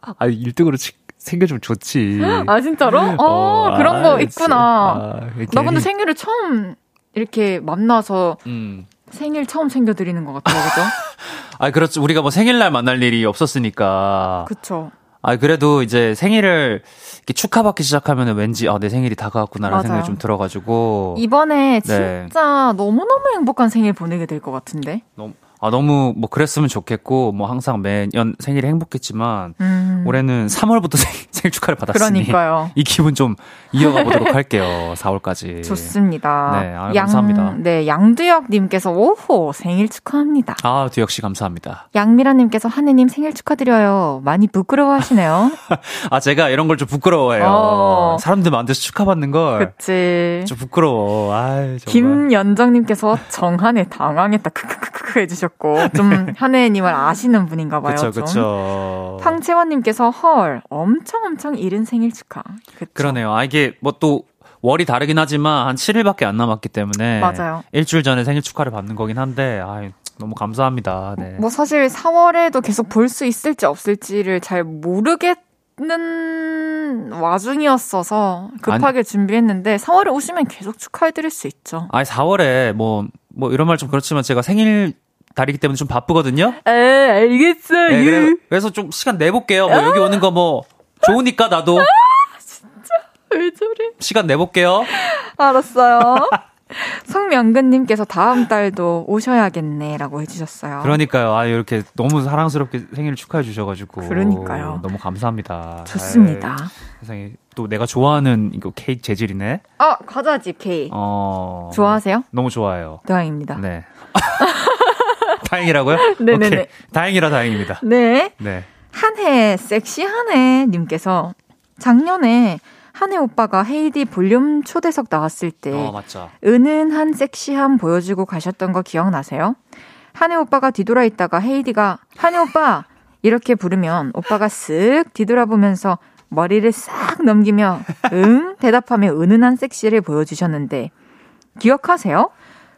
아, 1등으로 챙겨주면 좋지. 아 진짜로? 어, 어, 그런 거 아, 있구나. 아, 나 근데 생일을 처음 이렇게 만나서 음. 생일 처음 챙겨드리는 것 같아요, 그죠? 아, 그렇죠. 우리가 뭐 생일날 만날 일이 없었으니까. 그쵸. 아, 그래도 이제 생일을 이렇게 축하받기 시작하면 왠지, 아, 내 생일이 다가왔구나라는 맞아요. 생각이 좀 들어가지고. 이번에 네. 진짜 너무 너무 행복한 생일 보내게 될 것 같은데. 너무, 아, 너무 뭐 그랬으면 좋겠고, 뭐 항상 매년 생일이 행복했지만, 음. 올해는 3월부터 생, 생일 축하를 받았으니. 그러니까요. 이 기분 좀 이어가 보도록 할게요. 4월까지. 좋습니다. 네, 아유, 감사합니다. 네, 양두혁 님께서 오호 생일 축하합니다. 아, 두혁 씨 감사합니다. 양미라 님께서 하느 님 생일 축하드려요. 많이 부끄러워하시네요. 아, 제가 이런 걸 좀 부끄러워해요. 어. 사람들 많은데서 축하받는 걸. 그치. 좀 부끄러워. 아이, 정말. 김연정 님께서 정한에 당황했다. 크크크크 해 주셨고 좀 한혜님을 아시는 분인가 봐요. 그쵸, 좀. 그쵸. 황채원님께서 헐 엄청 엄청 이른 생일 축하. 그쵸? 그러네요. 아, 이게 뭐 또 월이 다르긴 하지만 한 7일밖에 안 남았기 때문에. 맞아요. 일주일 전에 생일 축하를 받는 거긴 한데, 아 너무 감사합니다. 네. 뭐 사실 4월에도 계속 볼 수 있을지 없을지를 잘 모르겠 는 와중이었어서 급하게 준비했는데 4월에 오시면 계속 축하해드릴 수 있죠. 아니, 4월에 뭐, 뭐 이런 말 좀 그렇지만 제가 생일 달이기 때문에 좀 바쁘거든요. 에 알겠어요. 네, 그래, 그래서 좀 시간 내볼게요. 뭐 여기 오는 거 뭐 좋으니까 나도 왜 저래? 시간 내볼게요. 알았어요. 송명근님께서 다음 달도 오셔야겠네라고 해주셨어요. 그러니까요. 아 이렇게 너무 사랑스럽게 생일을 축하해 주셔가지고 그러니까요. 너무 감사합니다. 좋습니다. 아유, 세상에 또 내가 좋아하는 이거 케이크 재질이네. 아 과자집 케이 어 좋아하세요? 너무 좋아해요. 다행입니다. 네. 다행이라고요? 네네네. 오케이. 다행이라 다행입니다. 네. 네. 한해 섹시한해 님께서 작년에 한해 오빠가 헤이디 볼륨 초대석 나왔을 때 어. 은은한 섹시함 보여주고 가셨던 거 기억나세요? 한해 오빠가 뒤돌아 있다가 헤이디가 한해 오빠 이렇게 부르면 오빠가 쓱 뒤돌아보면서 머리를 싹 넘기며 응 대답하며 은은한 섹시를 보여주셨는데 기억하세요?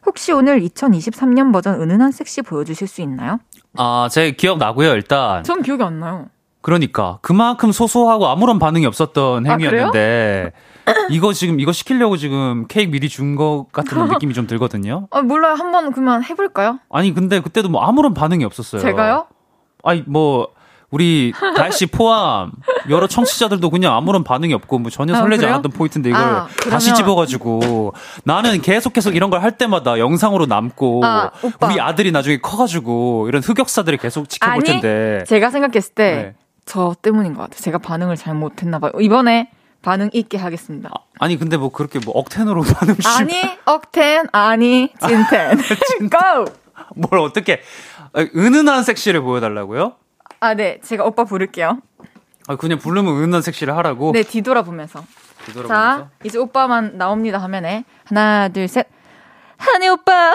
혹시 오늘 2023년 버전 은은한 섹시 보여주실 수 있나요? 아, 제 기억 나고요. 일단 전 기억이 안 나요. 그러니까 그만큼 소소하고 아무런 반응이 없었던 아, 행위였는데 이거 지금 이거 시키려고 지금 케이크 미리 준 것 같은 느낌이 좀 들거든요. 아, 몰라요. 한번 그러면 해볼까요? 아니 근데 그때도 뭐 아무런 반응이 없었어요. 제가요? 아니 뭐 우리 달씨 포함 여러 청취자들도 그냥 아무런 반응이 없고 뭐 전혀 아, 설레지 그래요? 않았던 포인트인데 이걸 아, 다시 집어가지고 나는 계속 계속 이런 걸 할 때마다 영상으로 남고 아. 우리 아들이 나중에 커가지고 이런 흑역사들을 계속 지켜볼 아니, 텐데 제가 생각했을 때 네. 저 때문인 것 같아요. 제가 반응을 잘 못했나 봐요. 이번에 반응 있게 하겠습니다. 아 니 근데 뭐 그렇게 뭐 억텐으로 반응 주시면 아니 억텐 아니 찐텐 고! 뭘 어떻게 은은한 섹시를 보여달라고요? 아 네 제가 오빠 부를게요. 아 그냥 부르면 은은한 섹시를 하라고. 네 뒤돌아보면서 뒤돌아보면서? 자 이제 오빠만 나옵니다 하면에 하나 둘 셋 한이 오빠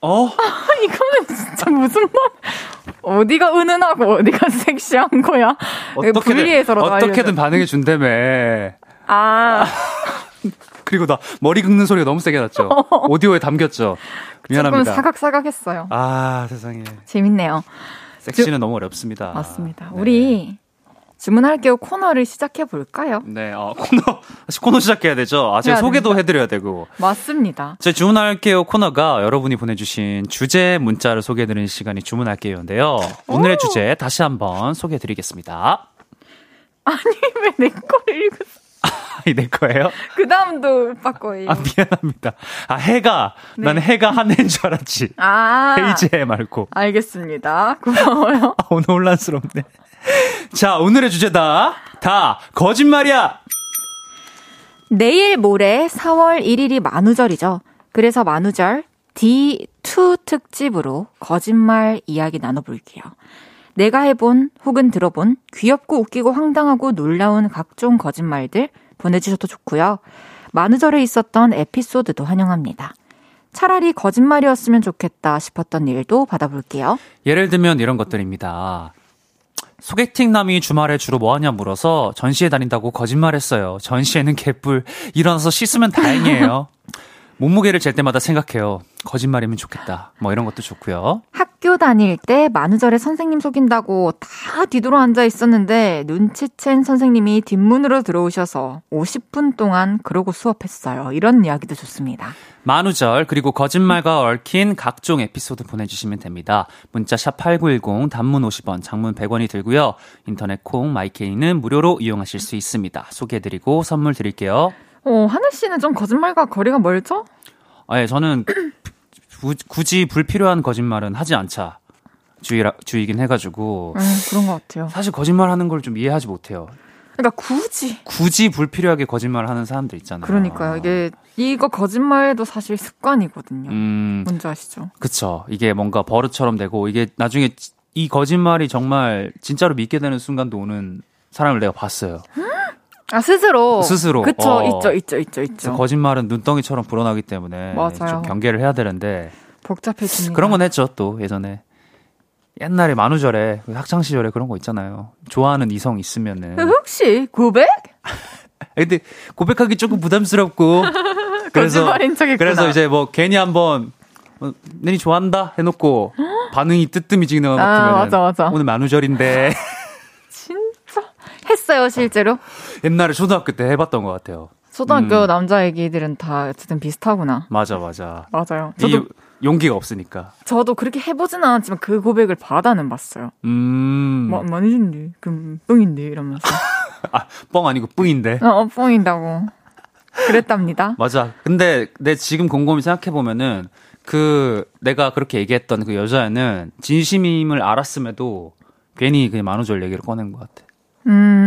어? 이거는 진짜 무슨 말 어디가 은은하고 어디가 섹시한 거야 분리해서라도 어떻게든 알려줘. 반응해 준다며. 아 그리고 나 머리 긁는 소리가 너무 세게 났죠. 오디오에 담겼죠. 조금 미안합니다. 사각사각했어요. 아 세상에 재밌네요. 섹시는 너무 어렵습니다. 맞습니다. 네. 우리 주문할게요 코너를 시작해 볼까요? 네 어, 코너 코너 시작해야 되죠. 아 제가 해야 소개도 됩니다. 해드려야 되고. 맞습니다. 제 주문할게요 코너가 여러분이 보내주신 주제 문자를 소개해드리는 시간이 주문할게요인데요. 오늘의 주제 다시 한번 소개해드리겠습니다. 아니, 왜 내 거를 읽었어? 아니, 내 거예요? 그 다음도 오빠 거예요. 아, 미안합니다. 아, 해가. 네. 나는 해가 한 해인 줄 알았지. 아. 헤이즈해 말고. 알겠습니다. 고마워요. 아, 오늘 혼란스럽네. 자, 오늘의 주제다. 다 거짓말이야. 내일 모레 4월 1일이 만우절이죠. 그래서 만우절 D2 특집으로 거짓말 이야기 나눠볼게요. 내가 해본 혹은 들어본 귀엽고 웃기고 황당하고 놀라운 각종 거짓말들 보내주셔도 좋고요. 만우절에 있었던 에피소드도 환영합니다. 차라리 거짓말이었으면 좋겠다 싶었던 일도 받아볼게요. 예를 들면 이런 것들입니다. 소개팅 남이 주말에 주로 뭐 하냐 물어서 전시회 다닌다고 거짓말했어요. 전시회는 개뿔. 일어나서 씻으면 다행이에요. 몸무게를 잴 때마다 생각해요. 거짓말이면 좋겠다. 뭐 이런 것도 좋고요. 학교 다닐 때 만우절에 선생님 속인다고 다 뒤돌아 앉아 있었는데 눈치챈 선생님이 뒷문으로 들어오셔서 50분 동안 그러고 수업했어요. 이런 이야기도 좋습니다. 만우절 그리고 거짓말과 얽힌 각종 에피소드 보내주시면 됩니다. 문자 샵 #8910 단문 50원, 장문 100원이 들고요. 인터넷 콩 마이케이는 무료로 이용하실 수 있습니다. 소개해드리고 선물 드릴게요. 어, 하늘 씨는 좀 거짓말과 거리가 멀죠? 아, 예, 저는 구- 굳이 불필요한 거짓말은 하지 않자 주의라, 주의긴 해가지고 음, 그런 것 같아요. 사실 거짓말 하는 걸 좀 이해하지 못해요. 그러니까 굳이. 굳이 불필요하게 거짓말을 하는 사람들 있잖아요. 그러니까요. 이게, 이거 거짓말도 사실 습관이거든요. 음, 뭔지 아시죠? 그쵸. 이게 뭔가 버릇처럼 되고 이게 나중에 이 거짓말이 정말 진짜로 믿게 되는 순간도 오는 사람을 내가 봤어요. 아, 스스로. 스스로. 그쵸, 어. 있죠, 있죠, 있죠, 있죠. 거짓말은 눈덩이처럼 불어나기 때문에 맞아요. 좀 경계를 해야 되는데 복잡해집니다. 그런 건 했죠 또 예전에 옛날에 만우절에 그 학창 시절에 그런 거 있잖아요. 좋아하는 이성 있으면은 혹시 고백? 근데 고백하기 조금 부담스럽고 그래서. 그래서 이제 뭐 괜히 한번 어, 내니 좋아한다 해놓고 반응이 뜨뜨미지는 것 아, 같으면 맞아, 맞아. 오늘 만우절인데 진짜 했어요, 실제로? 옛날에 초등학교 때 해봤던 것 같아요. 초등학교 음. 남자 애기들은 다 어쨌든 비슷하구나. 맞아 맞아. 맞아요. 이 저도 용기가 없으니까. 저도 그렇게 해보지는 않았지만 그 고백을 받아는 봤어요. 음. 뭐 준대. 그럼 뻥인데 이러면서. 아, 뻥 아니고 뿡인데. 어, 뻥인다고. 그랬답니다. 맞아. 근데 내 지금 곰곰이 생각해 보면은 그 내가 그렇게 얘기했던 그 여자애는 진심임을 알았음에도 괜히 그냥 만우절 얘기를 꺼낸 것 같아. 음.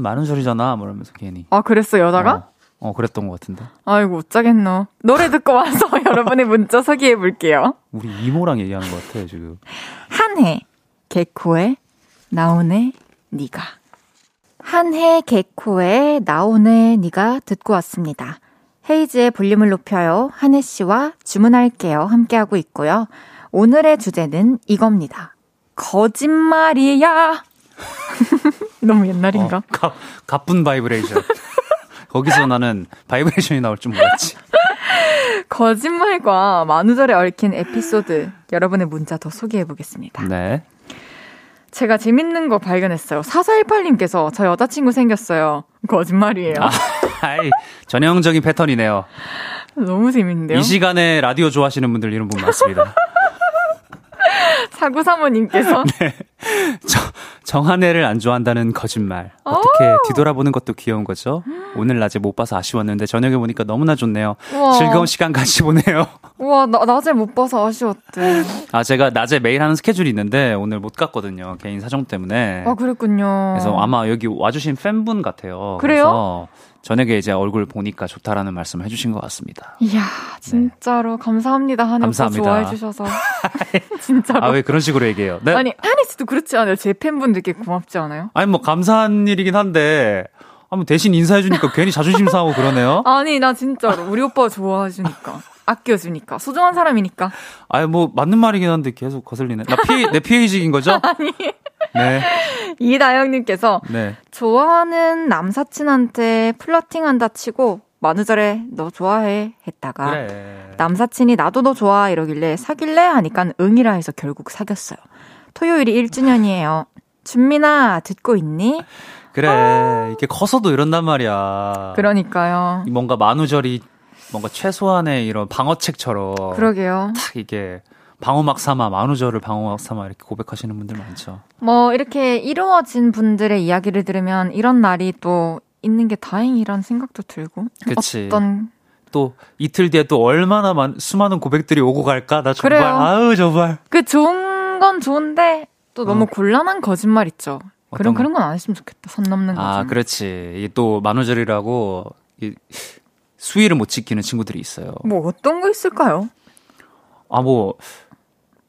오늘 만우절이잖아, 뭐 이러면서 괜히. 아, 그랬어, 여자가? 어, 어, 그랬던 것 같은데. 아이고, 어쩌겠노. 노래 듣고 와서 여러분의 문자 소개해 볼게요. 우리 이모랑 얘기하는 것 같아 지금. 한해 개코의 나오네 니가 한해 개코의 나오네 니가 듣고 왔습니다. 헤이즈의 볼륨을 높여요. 한해 씨와 주문할게요. 함께하고 있고요. 오늘의 주제는 이겁니다. 거짓말이야. 너무 옛날인가? 어, 가, 갑분 바이브레이션. 거기서 나는 바이브레이션이 나올 줄 몰랐지. 거짓말과 만우절에 얽힌 에피소드 여러분의 문자 더 소개해 보겠습니다. 네. 제가 재밌는 거 발견했어요. 4418님께서 저 여자친구 생겼어요. 거짓말이에요. 아, 아이, 전형적인 패턴이네요. 너무 재밌는데요. 이 시간에 라디오 좋아하시는 분들 이런 분 많습니다. 사구 사모님께서 저, 정한애를 안 좋아한다는 거짓말. 어떻게 뒤돌아보는 것도 귀여운 거죠? 오늘 낮에 못 봐서 아쉬웠는데 저녁에 보니까 너무나 좋네요. 우와. 즐거운 시간 같이 보내요. 우와 나, 낮에 못 봐서 아쉬웠대. 아, 제가 낮에 매일 하는 스케줄이 있는데 오늘 못 갔거든요. 개인 사정 때문에. 아 그랬군요. 그래서 아마 여기 와주신 팬분 같아요. 그래요? 그래서 저녁에 이제 얼굴 보니까 좋다라는 말씀을 해주신 것 같습니다. 이야 진짜로 감사합니다 하는 오빠 감사합니다. 좋아해 주셔서 진짜로. 아, 왜 그런 식으로 얘기해요? 네? 아니 하니스도 그렇지 않아요? 제 팬분들께 고맙지 않아요? 아니, 뭐, 감사한 일이긴 한데, 아, 뭐 대신 인사해 주니까 괜히 자존심 상하고 그러네요? 아니 나 진짜로 우리 오빠 좋아해 주니까 아껴주니까 소중한 사람이니까. 아니, 뭐, 맞는 말이긴 한데 계속 거슬리네. 나 피, 내 피해의식인 거죠? 아니 네. 이다영님께서 네. 좋아하는 남사친한테 플러팅한다 치고 만우절에 너 좋아해 했다가 그래. 남사친이 나도 너 좋아 이러길래 사귈래 하니까 응이라 해서 결국 사귀었어요. 토요일이 1주년이에요. 준민아 듣고 있니? 그래. 이게 커서도 이런단 말이야. 그러니까요. 뭔가 만우절이 뭔가 최소한의 이런 방어책처럼. 그러게요. 탁 이게 방어막 삼아 만우절을 방어막 삼아 이렇게 고백하시는 분들 많죠. 뭐 이렇게 이루어진 분들의 이야기를 들으면 이런 날이 또 있는 게 다행이란 생각도 들고 그치. 어떤 또 이틀 뒤에 또 얼마나 많, 수많은 고백들이 오고 갈까? 나 정말 그래요. 아우 정말 그 좋은 건 좋은데 또 너무 어. gon란한 거짓말 있죠. 그런 거? 그런 건 안 했으면 좋겠다. 선 넘는 거. 아 그렇지. 이게 또 만우절이라고 이 수위를 못 지키는 친구들이 있어요. 뭐 어떤 거 있을까요? 아뭐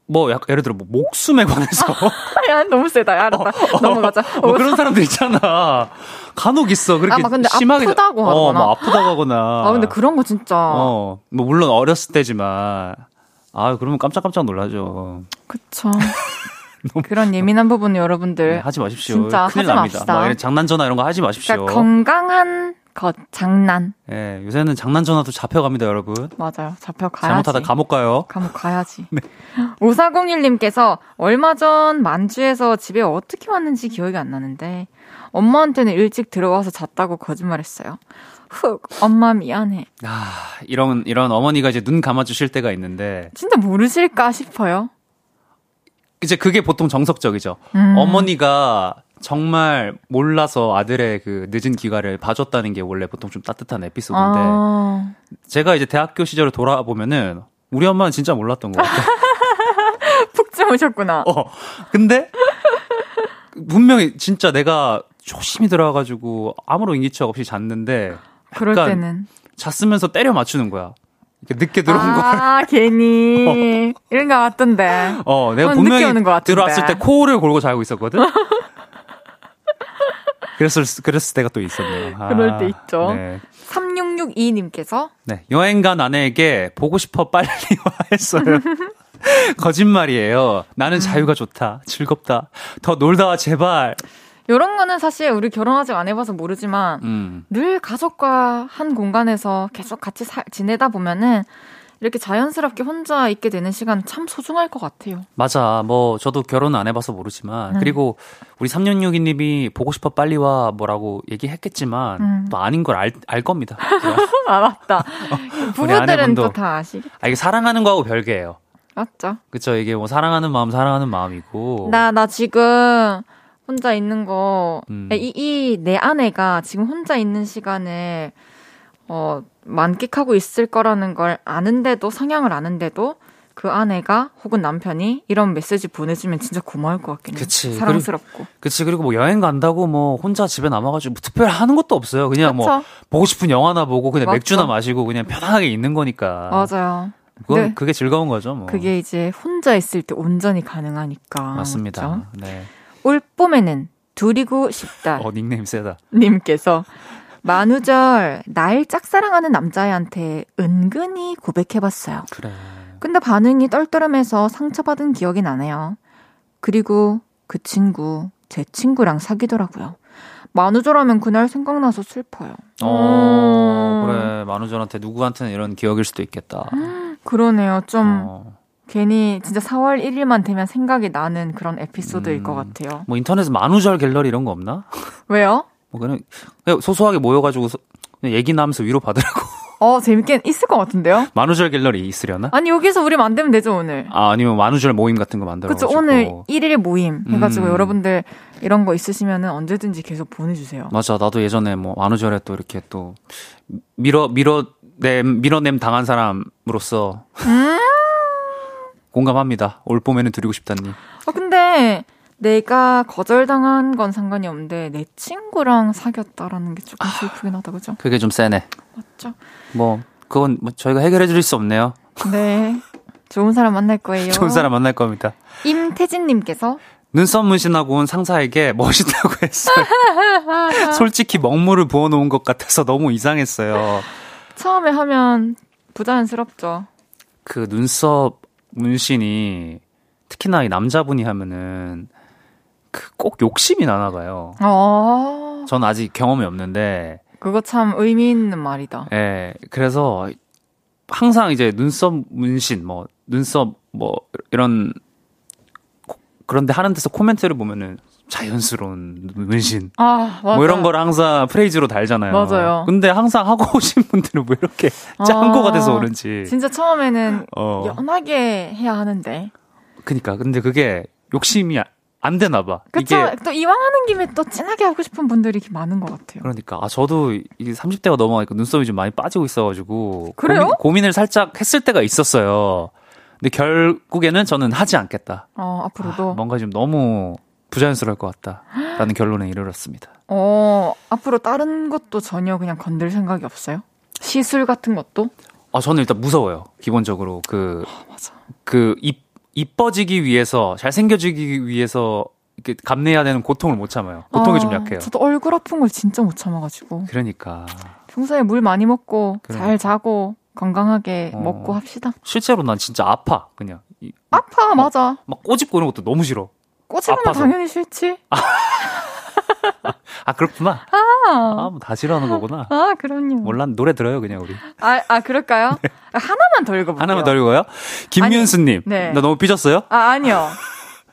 뭐 약 예를 들어 뭐 목숨에 관해서 야 너무 세다. 야, 알았다. 넘어가자. 뭐 그런 사람들 있잖아. 간혹 있어. 그렇게 아, 막 근데 심하게 아프다고 어, 하거나. 뭐 아프다고 하거나. 아 근데 그런 거 진짜 어, 뭐 물론 어렸을 때지만 아, 그러면 깜짝깜짝 놀라죠. 그쵸. 그런 예민한 부분 여러분들 네, 하지 마십시오. 진짜 큰일 납니다. 장난 전화 이런 거 하지 마십시오. 그러니까 건강한 것 장난 예, 요새는 장난 전화도 잡혀갑니다, 여러분. 맞아요. 잡혀 가야지. 잘못하다 감옥 가요. 감옥 가야지. 5401님께서 얼마 전 만주에서 집에 어떻게 왔는지 기억이 안 나는데 엄마한테는 일찍 들어와서 잤다고 거짓말했어요. 흑, 엄마 미안해. 아, 이런 이런 어머니가 이제 눈 감아 주실 때가 있는데 진짜 모르실까 싶어요. 이제 그게 보통 정석적이죠. 음. 어머니가 정말 몰라서 아들의 그 늦은 귀가를 봐줬다는 게 원래 보통 좀 따뜻한 에피소드인데 아, 제가 이제 대학교 시절을 돌아보면은 우리 엄마는 진짜 몰랐던 것 같아요. 푹 주무셨구나. 어, 근데 분명히 진짜 내가 조심히 들어와가지고 아무런 인기척 없이 잤는데 그럴 때는. 잤으면서 때려 맞추는 거야. 이렇게 늦게 들어온 거. 아, 괜히. 이런 거 같던데. 어, 내가 어, 분명히. 들어왔을 때 코를 골고 자고 있었거든. 그랬을 그랬을 때가 또 있었네요. 아, 그럴 때 있죠. 네. 3662님께서 네. 여행 간 아내에게 보고 싶어 빨리 와 했어요. 거짓말이에요. 나는 자유가 좋다. 즐겁다. 더 놀다 와 제발. 이런 거는 사실 우리 결혼 아직 안 해봐서 모르지만 음. 늘 가족과 한 공간에서 계속 같이 사- 지내다 보면은 이렇게 자연스럽게 혼자 있게 되는 시간 참 소중할 것 같아요. 맞아. 뭐 저도 결혼 안 해봐서 모르지만 음. 그리고 우리 3662님이 보고 싶어 빨리 와 뭐라고 얘기했겠지만 음. 또 아닌 걸 알 알 겁니다. 아 맞다. 부부들은. 또 다 아시겠. 아 이게 사랑하는 거하고 별개예요. 맞죠? 그쵸 이게 뭐 사랑하는 마음 사랑하는 마음이고 나나 지금 혼자 있는 거, 음. 이이내 아내가 지금 혼자 있는 시간을 어 만끽하고 있을 거라는 걸 아는데도 성향을 아는데도 그 아내가 혹은 남편이 이런 메시지 보내주면 진짜 고마울 것 같긴 해. 그치. 사랑스럽고. 그치 그리고 뭐 여행 간다고 뭐 혼자 집에 남아가지고 뭐 특별히 하는 것도 없어요. 그냥 뭐 그쵸? 보고 싶은 영화나 보고 그냥 맞죠. 맥주나 마시고 그냥 편안하게 있는 거니까. 맞아요. 그건 네. 그게 즐거운 거죠. 뭐. 그게 이제 혼자 있을 때 온전히 가능하니까. 맞습니다. 그렇죠? 네. 올 봄에는 둘이고 싶다. 어 닉네임 세다. 님께서 만우절 날 짝사랑하는 남자애한테 은근히 고백해봤어요. 그래. 근데 반응이 떨떠름해서 상처받은 기억이 나네요. 그리고 그 친구 제 친구랑 사귀더라고요. 만우절하면 그날 생각나서 슬퍼요. 어 음. 그래 만우절한테 누구한테는 이런 기억일 수도 있겠다. 그러네요. 좀 어. 괜히 진짜 4월 1일만 되면 생각이 나는 그런 에피소드일 음. 것 같아요. 뭐 인터넷에 만우절 갤러리 이런 거 없나? 왜요? 뭐 그냥, 그냥 소소하게 모여가지고 소- 그냥 얘기 나면서 위로 받으라고. 어, 재밌게 있을 것 같은데요? 만우절 갤러리 있으려나? 아니, 여기서 우리 만들면 되죠, 오늘. 아 아니면 만우절 모임 같은 거 만들어. 그쵸, 오늘 1일 모임 해가지고 음. 여러분들 이런 거 있으시면은 언제든지 계속 보내주세요. 맞아 나도 예전에 뭐 만우절에 또 이렇게 또 밀어 밀어냄 밀어냄 당한 사람으로서 음. 공감합니다. 올 봄에는 드리고 싶다니. 어, 근데 내가 거절당한 건 상관이 없는데 내 친구랑 사귀었다라는 게 조금 슬프긴 하다, 그죠? 그게 좀 세네. 맞죠? 뭐 그건 뭐 저희가 해결해 드릴 수 없네요. 네. 좋은 사람 만날 거예요. 좋은 사람 만날 겁니다. 임태진 님께서 눈썹 문신하고 온 상사에게 멋있다고 했어요. 솔직히 먹물을 부어 놓은 것 같아서 너무 이상했어요. 처음에 하면 부자연스럽죠. 그 눈썹 문신이 특히나 이 남자분이 하면은 그 꼭 욕심이 나나 봐요. 어, 전 아직 경험이 없는데, 그거 참 의미 있는 말이다. 예, 그래서 항상 이제 눈썹 문신, 뭐, 눈썹, 뭐, 이런, 코- 그런데 하는 데서 코멘트를 보면은 자연스러운 문신. 아, 맞아. 뭐 이런 걸 항상 프레이즈로 달잖아요. 맞아요. 근데 항상 하고 오신 분들은 왜 이렇게 짠 거가 돼서 오는지. 진짜 처음에는 어. 연하게 해야 하는데. 그니까. 근데 그게 욕심이 아- 안 되나 봐. 그쵸. 이게 또 이왕 하는 김에 또 진하게 하고 싶은 분들이 이렇게 많은 것 같아요. 그러니까 아 저도 이게 30대가 넘어가니까 눈썹이 좀 많이 빠지고 있어가지고 그래요? 고민, 을 살짝 했을 때가 있었어요. 근데 결국에는 저는 하지 않겠다. 어, 앞으로도. 아, 뭔가 좀 너무 부자연스러울 것 같다라는 결론에 이르렀습니다. 어, 앞으로 다른 것도 전혀 그냥 건들 생각이 없어요? 시술 같은 것도? 아 저는 일단 무서워요. 기본적으로 그 맞아. 그 이, 이뻐지기 위해서 잘생겨지기 위해서 이렇게 감내해야 되는 고통을 못 참아요. 고통이 좀 아, 약해요. 저도 얼굴 아픈 걸 진짜 못 참아가지고. 그러니까 평소에 물 많이 먹고, 그러니까. 잘 자고, 건강하게 어. 먹고 합시다. 실제로 난 진짜 아파 그냥 이- 아파, 맞아. 막 꼬집고 이런 것도 너무 싫어. 꼬집으면 아파서. 당연히 싫지. 아 그렇구나. 아, 아 뭐 다 싫어하는 거구나. 아 그럼요. 몰라 노래 들어요 그냥 우리. 아, 아, 그럴까요? 하나만 더 읽어볼게요. 하나만 더 읽어요. 김윤수님, 네. 나 너무 삐졌어요? 아, 아니요.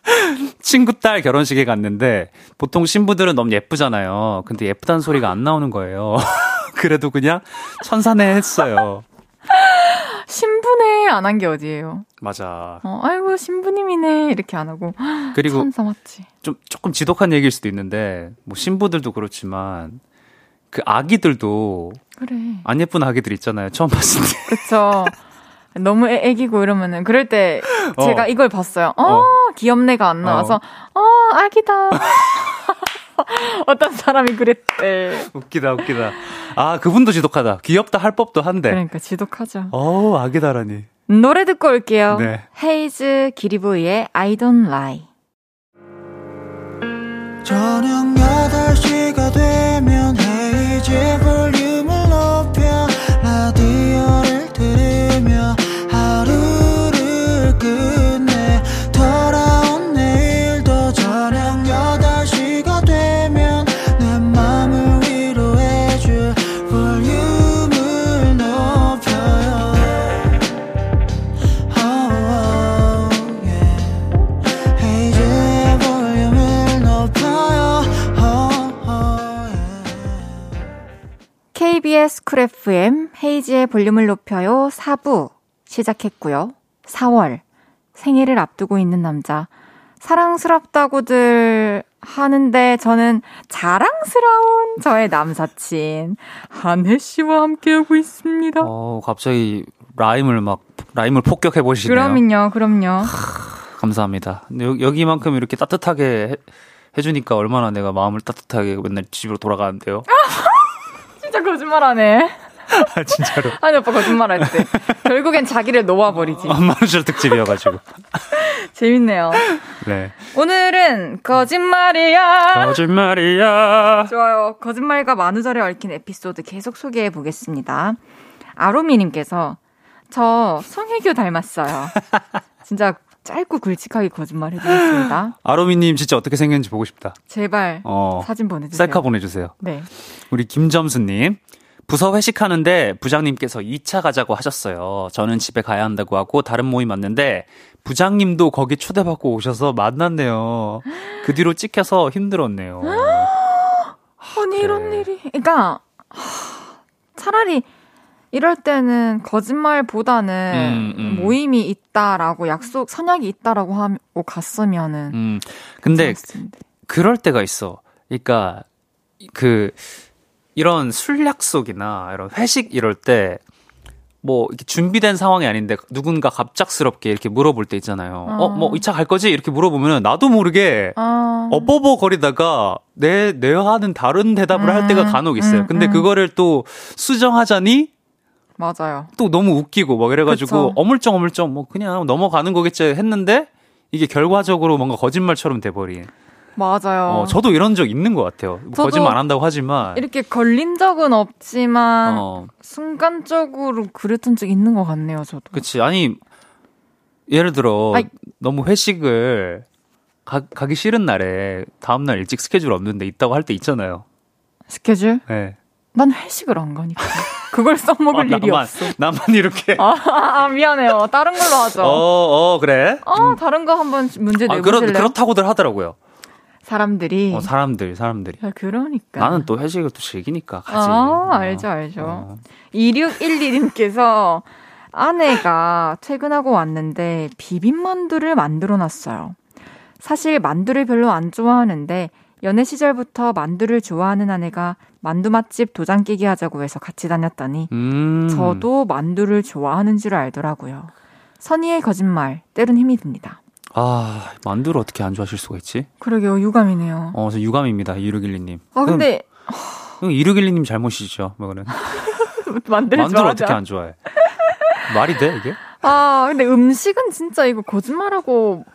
친구 딸 결혼식에 갔는데 보통 신부들은 너무 예쁘잖아요. 근데 예쁘다는 소리가 안 나오는 거예요. 그래도 그냥 천사네 했어요. 신분에 안 한 게 어디예요? 맞아. 어, 아이고, 신부님이네. 이렇게 안 하고. 그리고. 좀 조금 지독한 얘기일 수도 있는데 뭐 신부들도 그렇지만 그 아기들도 그래. 안 예쁜 아기들 있잖아요. 처음 봤을 때. 그쵸. 너무 애, 애기고 이러면은 그럴 때 어. 제가 이걸 봤어요. 어, 어. 귀엽네가 안 나와서 어, 아기다. 어떤 사람이 그랬대. 웃기다 웃기다. 아 그분도 지독하다. 귀엽다 할 법도 한데. 그러니까 지독하죠. 어우 아기다라니. 노래 듣고 올게요. 네. 헤이즈 기리보이의 I don't lie. 저녁 8시가 되면 헤이즈 볼 KBS 쿨 FM 헤이즈의 볼륨을 높여요 4부 시작했고요. 4월 생일을 앞두고 있는 남자 사랑스럽다고들 하는데 저는 자랑스러운 저의 남사친 한해 씨와 함께하고 있습니다. 어 갑자기 라임을 막 라임을 폭격해 보시네요. 그럼요, 그럼요. 감사합니다. 근데 여, 여기만큼 이렇게 따뜻하게 해, 해주니까 얼마나 내가 마음을 따뜻하게 맨날 집으로 돌아가는데요. 진짜 거짓말하네. 아, 진짜로. 한혜 오빠 거짓말할 때 결국엔 자기를 놓아버리지. 만우절 특집이어가지고. 재밌네요. 네. 오늘은 거짓말이야. 거짓말이야. 좋아요. 거짓말과 만우절에 얽힌 에피소드 계속 소개해 보겠습니다. 아로미님께서 저 송혜교 닮았어요. 진짜 짧고 굵직하게 거짓말 해주셨습니다. 아로미님 진짜 어떻게 생겼는지 보고 싶다. 제발 어. 사진 보내주세요. 셀카 보내주세요. 네. 우리 김점수님. 부서 회식하는데 부장님께서 2차 가자고 하셨어요. 저는 집에 가야 한다고 하고 다른 모임 왔는데 부장님도 거기 초대받고 오셔서 만났네요. 그 뒤로 찍혀서 힘들었네요. 아니 이런 일이. 그러니까 하, 차라리 이럴 때는 거짓말보다는 음, 음. 모임이 있다라고 약속 선약이 있다라고 하고 갔으면은. 음, 근데. 그럴 때가 있어. 그러니까 그 이런 술 약속이나 이런 회식 이럴 때 뭐 이렇게 준비된 상황이 아닌데 누군가 갑작스럽게 이렇게 물어볼 때 있잖아요. 어. 어, 뭐 2차 갈 거지? 이렇게 물어보면 나도 모르게 아. 어버버 거리다가 내 내가 하는 다른 대답을 할 음, 때가 간혹 있어요. 음, 근데 음. 그거를 또 수정하자니 맞아요. 또 너무 웃기고 막 이래가지고 그쵸. 어물쩡 어물쩡 뭐 그냥 넘어가는 거겠지 했는데 이게 결과적으로 뭔가 거짓말처럼 돼버린. 맞아요. 어, 저도 이런 적 있는 것 같아요. 거짓말 안 한다고 하지만. 이렇게 걸린 적은 없지만 어, 순간적으로 그랬던 적 있는 것 같네요, 저도. 그치. 아니, 예를 들어, 아이. 너무 회식을 가, 가기 싫은 날에 다음 날 일찍 스케줄 없는데 있다고 할 때 있잖아요. 스케줄? 네. 난 회식을 안 가니까. 그걸 써먹을 어, 일이 나만, 없어. 나만 이렇게. 아, 아, 미안해요. 다른 걸로 하죠. 어, 어, 그래. 아, 다른 거 한번 문제 아, 그렇, 내보실래요? 그렇다고들 하더라고요. 사람들이. 어, 사람들, 사람들이. 아, 그러니까. 나는 또 회식을 또 즐기니까 가지. 아, 알죠, 알죠. 어. 2612님께서 아내가 퇴근하고 왔는데 비빔만두를 만들어 놨어요. 사실 만두를 별로 안 좋아하는데 연애 시절부터 만두를 좋아하는 아내가 만두 맛집 도장 깨기 하자고 해서 같이 다녔더니 음. 저도 만두를 좋아하는 줄 알더라고요. 선의의 거짓말, 때론 힘이 듭니다. 아, 만두를 어떻게 안 좋아하실 수가 있지? 그러게요, 유감이네요. 어, 저 유감입니다. 2612님. 아, 근데 2612님 잘못이죠, 뭐는. 만두를 만두를 어떻게 않... 안 좋아해? 말이 돼, 이게? 아, 근데 음식은 진짜 이거 거짓말하고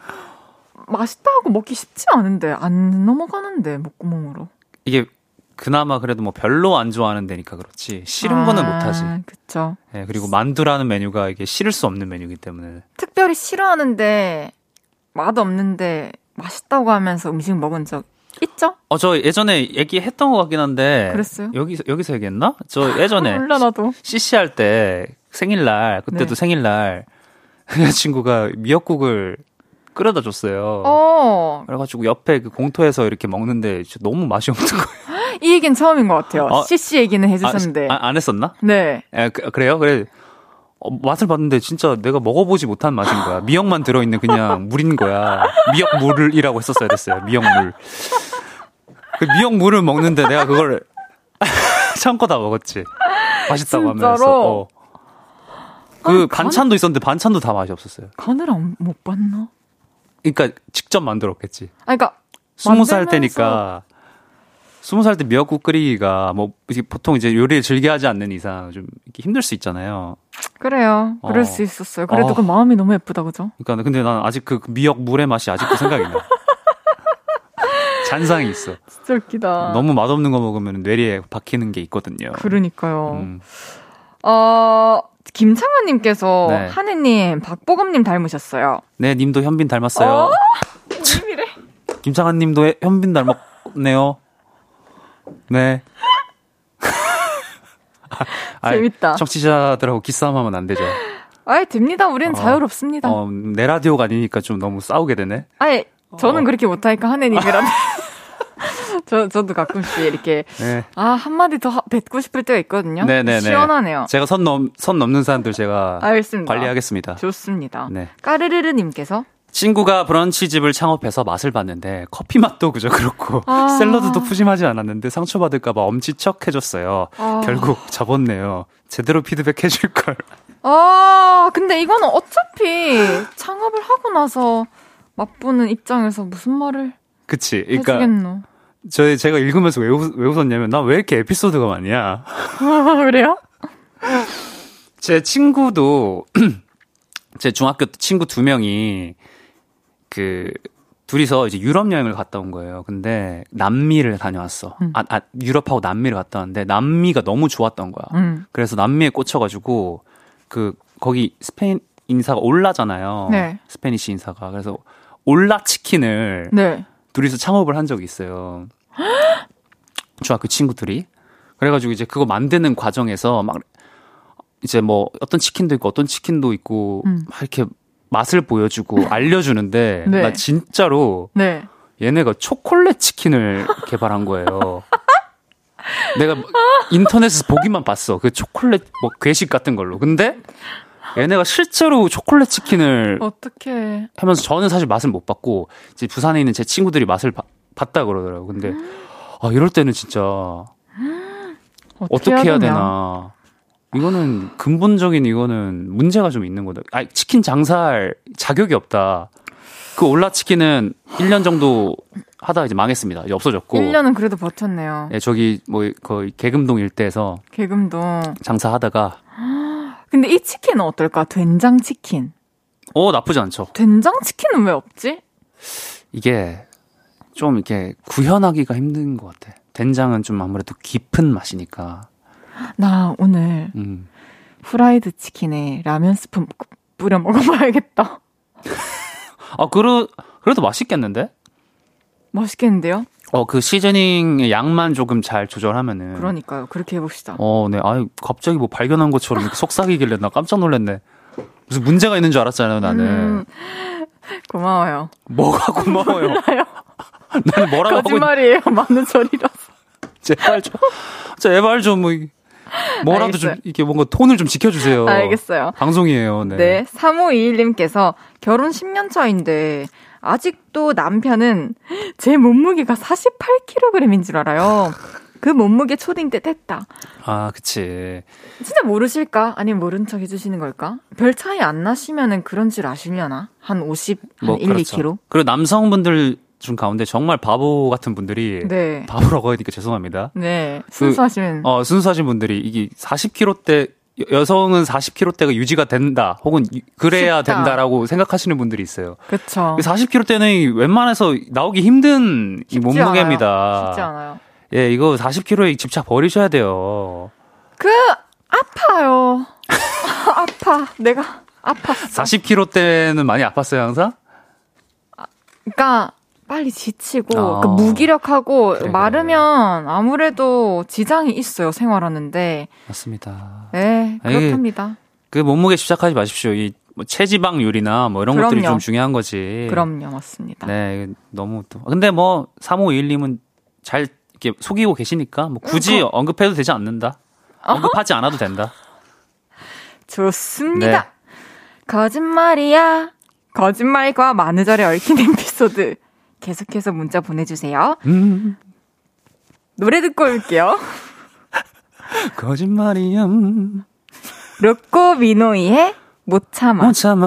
맛있다 하고 먹기 쉽지 않은데 안 넘어가는데 목구멍으로. 이게 그나마 그래도 뭐 별로 안 좋아하는 데니까 그렇지. 싫은 아, 거는 못하지. 그쵸. 예, 그리고 만두라는 메뉴가 이게 싫을 수 없는 메뉴이기 때문에. 특별히 싫어하는데 맛 없는데 맛있다고 하면서 음식 먹은 적 있죠? 어, 저 예전에 얘기했던 것 같긴 한데. 그랬어요? 여기서, 여기서 얘기했나? 저 예전에. 몰라 나도. CC 할 때 생일날, 그때도 네. 생일날, 여자친구가 미역국을 끓여다 줬어요. 어, 그래가지고 옆에 그 공터에서 이렇게 먹는데 진짜 너무 맛이 없는 거예요. 이 얘기는 처음인 것 같아요. 어? CC 얘기는 해주셨는데. 아, 안 했었나? 네. 에, 그, 래요 그래. 어, 맛을 봤는데 진짜 내가 먹어보지 못한 맛인 거야. 미역만 들어있는 그냥 물인 거야. 미역물이라고 했었어야 됐어요. 미역물. 그 미역물을 먹는데 내가 그걸 참고 다 먹었지. 맛있다고 진짜로? 하면서. 어. 그 아니, 간- 반찬도 있었는데 반찬도 다 맛이 없었어요. 간을 안, 못 봤나? 그러니까 직접 만들었겠지. 아, 그니까. 스무 살 때니까 스무 살 때 미역국 끓이기가 뭐 보통 이제 요리를 즐겨 하지 않는 이상 좀 힘들 수 있잖아요. 그래요. 그럴 어. 수 있었어요. 그래도 어. 그 마음이 너무 예쁘다, 그죠? 그러니까 근데 난 아직 그 미역 물의 맛이 아직도 생각이 나. 잔상이 있어. 진짜 웃기다. 너무 맛없는 거 먹으면 뇌리에 박히는 게 있거든요. 그러니까요. 음. 어, 김창환님께서 네. 하느님, 박보검님 닮으셨어요. 네, 님도 현빈 닮았어요. 어? 우리미래. 김창한 님도 해- 현빈 닮았네요. 네. 아이, 재밌다. 청취자들하고 기싸움 하면 안 되죠. 아이, 됩니다. 우린 어. 자유롭습니다. 어, 내 라디오가 아니니까 좀 너무 싸우게 되네. 아이, 저는 어. 그렇게 못하니까 하느님이라면. 저, 저도 가끔씩 이렇게, 네. 아, 한마디 더 하- 뱉고 싶을 때가 있거든요. 네네네. 시원하네요. 제가 선 넘, 선 넘는 사람들 제가 알겠습니다. 관리하겠습니다. 좋습니다. 네. 까르르르님께서, 친구가 브런치 집을 창업해서 맛을 봤는데 커피 맛도 그저 그렇고 아. 샐러드도 푸짐하지 않았는데 상처받을까봐 엄지척 해줬어요. 아. 결국 접었네요. 제대로 피드백 해줄 걸. 아, 근데 이거는 어차피 창업을 하고 나서 맛보는 입장에서 무슨 말을 그치. 그러니까 해주겠노. 저 제가 읽으면서 왜, 웃, 왜 웃었냐면 나 왜 이렇게 에피소드가 많냐. 그래요? 제 친구도 제 중학교 때 친구 두 명이 그 둘이서 이제 유럽 여행을 갔다 온 거예요. 근데 남미를 다녀왔어. 음. 아, 아 유럽하고 남미를 갔다 왔는데 남미가 너무 좋았던 거야. 음. 그래서 남미에 꽂혀가지고 그 거기 스페인 인사가 올라잖아요. 네. 스페니시 인사가 그래서 올라 치킨을 네. 둘이서 창업을 한 적이 있어요. 중학교 친구들이. 그래가지고 이제 그거 만드는 과정에서 막 이제 뭐 어떤 치킨도 있고 어떤 치킨도 있고 음. 막 이렇게 맛을 보여주고 알려주는데 네. 나 진짜로 네. 얘네가 초콜릿 치킨을 개발한 거예요. 내가 뭐 인터넷에서 보기만 봤어. 그 초콜릿 뭐 괴식 같은 걸로. 근데 얘네가 실제로 초콜릿 치킨을 어떻게 하면서 저는 사실 맛을 못 봤고 이제 부산에 있는 제 친구들이 맛을 봐- 봤다 그러더라고요. 근데 아 이럴 때는 진짜 어떻게 해야 되나. 이거는 근본적인 이거는 문제가 좀 있는 거다. 아 치킨 장사할 자격이 없다. 그 올라 치킨은 1년 정도 하다가 이제 망했습니다. 이제 없어졌고. 1년은 그래도 버텼네요. 예, 저기 뭐 거의 개금동 일대에서 개금도. 장사하다가 근데 이 치킨은 어떨까? 된장 치킨. 어 나쁘지 않죠. 된장 치킨은 왜 없지? 이게 좀 이렇게 구현하기가 힘든 것 같아. 된장은 좀 아무래도 깊은 맛이니까. 나 오늘 음. 후라이드 치킨에 라면 스프 뿌려 먹어봐야겠다. 아, 그러, 그래도 맛있겠는데? 맛있겠는데요? 어, 그 시즈닝의 양만 조금 잘 조절하면은. 그러니까요. 그렇게 해봅시다. 어, 네. 아유, 갑자기 뭐 발견한 것처럼 속삭이길래 나 깜짝 놀랐네. 무슨 문제가 있는 줄 알았잖아요, 나는. 음, 고마워요. 뭐가 고마워요. 나는 뭐라고 하고 있... 거짓말이에요. 만우절이라서. 제발 좀, 제발 좀, 뭐, 뭐라도 알겠어요. 좀, 이렇게 뭔가 톤을 좀 지켜주세요. 알겠어요. 방송이에요, 네. 네. 3521님께서 결혼 10년 차인데 아직도 남편은 제 몸무게가 48kg인 줄 알아요. 그 몸무게 초딩 때 됐다. 아, 그치. 진짜 모르실까? 아니면 모른 척 해주시는 걸까? 별 차이 안 나시면은 그런 줄 아시려나? 한 50, 한 뭐, 1, 그렇죠. 2kg? 그리고 남성분들 중 가운데 정말 바보 같은 분들이. 네. 바보라고 하니까 죄송합니다. 네. 순수하시면. 어, 순수하신 분들이 이게 40kg대, 여성은 40kg대가 유지가 된다. 혹은 유- 그래야 쉽다. 된다라고 생각하시는 분들이 있어요. 그쵸. 40kg대는 웬만해서 나오기 힘든 이 몸무게입니다. 쉽지 않아요. 예, 이거 40kg에 집착 버리셔야 돼요. 그, 아파요. 아파. 내가 아팠어. 40kg 때는 많이 아팠어요, 항상? 그러니까 빨리 지치고 어. 그 무기력하고 그래, 그래. 마르면 아무래도 지장이 있어요 생활하는데 맞습니다. 네 그렇답니다 그 몸무게 집착하지 마십시오. 이 뭐 체지방률이나 뭐 이런 것들이 그럼요. 좀 중요한 거지. 그럼요 맞습니다 네, 너무 또. 근데 뭐, 3521님은 잘 이렇게 속이고 계시니까 뭐 굳이 어, 언급해도 되지 않는다. 언급하지 않아도 된다. 좋습니다 네. 거짓말이야 거짓말과 마느절에 얽힌 에피소드 계속해서 문자 보내주세요 음, 노래 듣고 올게요 거짓말이야. 못 로꼬 미노이의 못 참아 참아.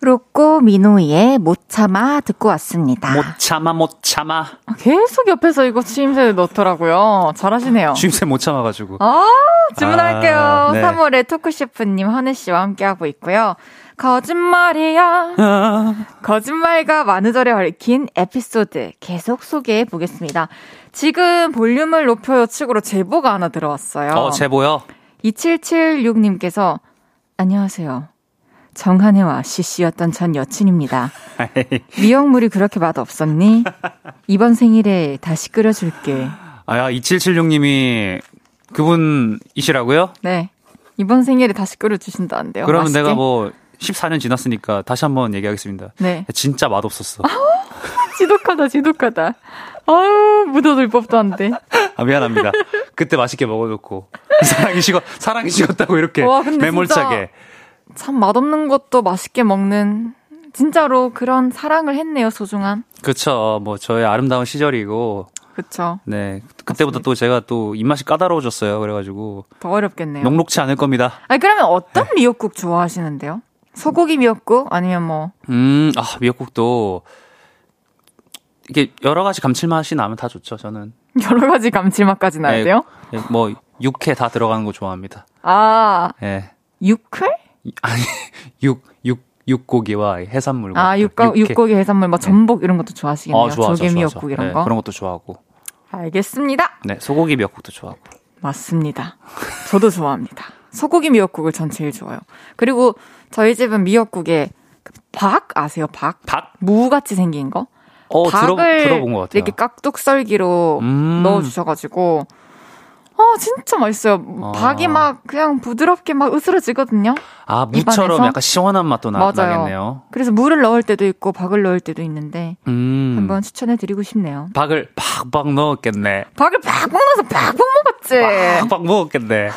로꼬 미노이의 못 참아 듣고 왔습니다. 못 참아, 못 참아. 계속 옆에서 이거 추임새 넣더라고요 잘하시네요 쉼새 못 참아가지고. 아, 주문할게요. 아, 네. 3월에 토크셰프님 헌혜 씨와 함께하고 있고요. 거짓말이야. 아, 거짓말과 만우절에 얽힌 에피소드 계속 소개해 보겠습니다. 지금 볼륨을 높여요 측으로 제보가 하나 들어왔어요. 어, 제보요? 2776님께서 안녕하세요. 정한혜와 CC였던 전 여친입니다. 미역물이 그렇게 맛 없었니? 이번 생일에 다시 끓여줄게. 아, 2776님이 그분이시라고요? 네. 이번 생일에 다시 끓여주신다는데요. 그러면 맛있게? 내가 뭐 14년 지났으니까 다시 한번 얘기하겠습니다. 네. 진짜 맛없었어. 지독하다, 지독하다. 아유, 묻어둘 법도 안 돼. 아, 미안합니다. 그때 맛있게 먹어놓고. 사랑이 식었, 사랑이 식었다고 이렇게 와, 매몰차게. 참 맛없는 것도 맛있게 먹는, 진짜로 그런 사랑을 했네요, 소중한. 그쵸. 뭐, 저의 아름다운 시절이고, 그쵸. 네. 그때부터 또 제가 또 입맛이 까다로워졌어요. 그래가지고, 더 어렵겠네요. 녹록치 않을 겁니다. 아니, 그러면 어떤 네. 미역국 좋아하시는데요? 소고기 미역국? 아니면 뭐, 음, 아, 미역국도, 이게 여러 가지 감칠맛이 나면 다 좋죠, 저는. 여러 가지 감칠맛까지 나야 네, 돼요? 예, 뭐, 육회 다 들어가는 거 좋아합니다. 아, 예. 육회? 아니, 육, 육, 육고기와 해산물과. 아, 육고, 육회. 육고기 해산물, 뭐 전복 이런 것도 좋아하시겠네요. 어, 좋아, 조개 좋아, 미역국 좋아. 이런 네, 거. 그런 것도 좋아하고. 알겠습니다. 네, 소고기 미역국도 좋아하고. 맞습니다. 저도 좋아합니다. 소고기 미역국을 전 제일 좋아요. 그리고 저희 집은 미역국에 그박 아세요? 박? 박? 무 같이 생긴 거? 어, 들어, 박을 들어 본 것 같아요. 이렇게 깍둑 썰기로 음. 넣어주셔가지고 아 진짜 맛있어요. 아. 박이 막 그냥 부드럽게 막 으스러지거든요. 아, 무처럼 입안에서? 약간 시원한 맛도 나. 나겠네요. 그래서 물을 넣을 때도 있고 박을 넣을 때도 있는데 음. 한번 추천해 드리고 싶네요. 박을 팍팍 넣었겠네. 박을 팍 넣어서 팍팍 먹었지. 팍팍 먹었겠네.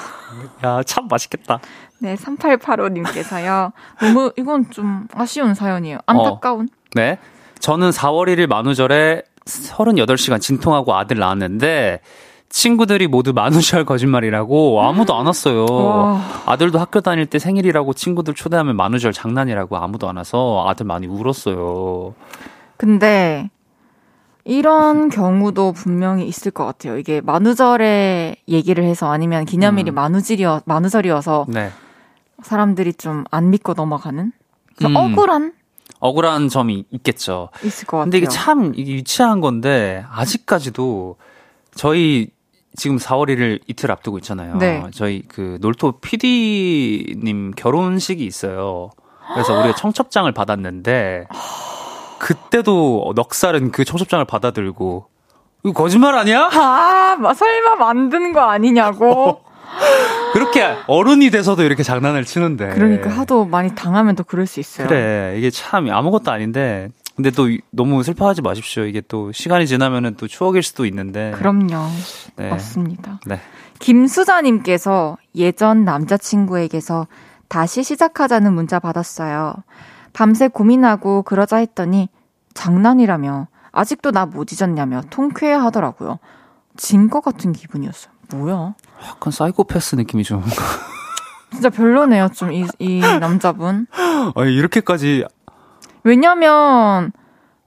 야, 참 맛있겠다. 네, 3885님께서요. 너무 이건 좀 아쉬운 사연이에요. 안타까운. 네. 저는 4월 1일 만우절에 38시간 진통하고 아들 낳았는데 친구들이 모두 만우절 거짓말이라고 아무도 안 왔어요. 와. 아들도 학교 다닐 때 생일이라고 친구들 초대하면 만우절 장난이라고 아무도 안 와서 아들 많이 울었어요. 근데 이런 경우도 분명히 있을 것 같아요. 이게 만우절에 얘기를 해서 아니면 기념일이 음. 만우절이어 만우절이어서 네. 사람들이 좀 안 믿고 넘어가는 그래서 음. 억울한 억울한 점이 있겠죠. 있을 것 같아요. 근데 이게 참 이게 유치한 건데 아직까지도 저희 지금 4월 1일 이틀 앞두고 있잖아요. 네. 저희 그 놀토 PD님 결혼식이 있어요. 그래서 우리가 청첩장을 받았는데 그때도 넉살은 그 청첩장을 받아들고 이거 거짓말 아니야? 아, 마- 설마 만든 거 아니냐고. 그렇게 어른이 돼서도 이렇게 장난을 치는데. 그러니까 하도 많이 당하면 또 그럴 수 있어요. 그래 이게 참 아무것도 아닌데 근데 또 이- 너무 슬퍼하지 마십시오. 이게 또 시간이 지나면은 또 추억일 수도 있는데. 그럼요. 네. 맞습니다. 네. 김수자님께서 예전 남자친구에게서 다시 시작하자는 문자 받았어요. 밤새 고민하고 그러자 했더니 장난이라며 아직도 나 못 잊었냐며 통쾌해 하더라고요. 진 것 같은 기분이었어요. 뭐야? 약간 사이코패스 느낌이 좀. 진짜 별로네요, 좀, 이, 이 남자분. 아니, 이렇게까지. 왜냐면,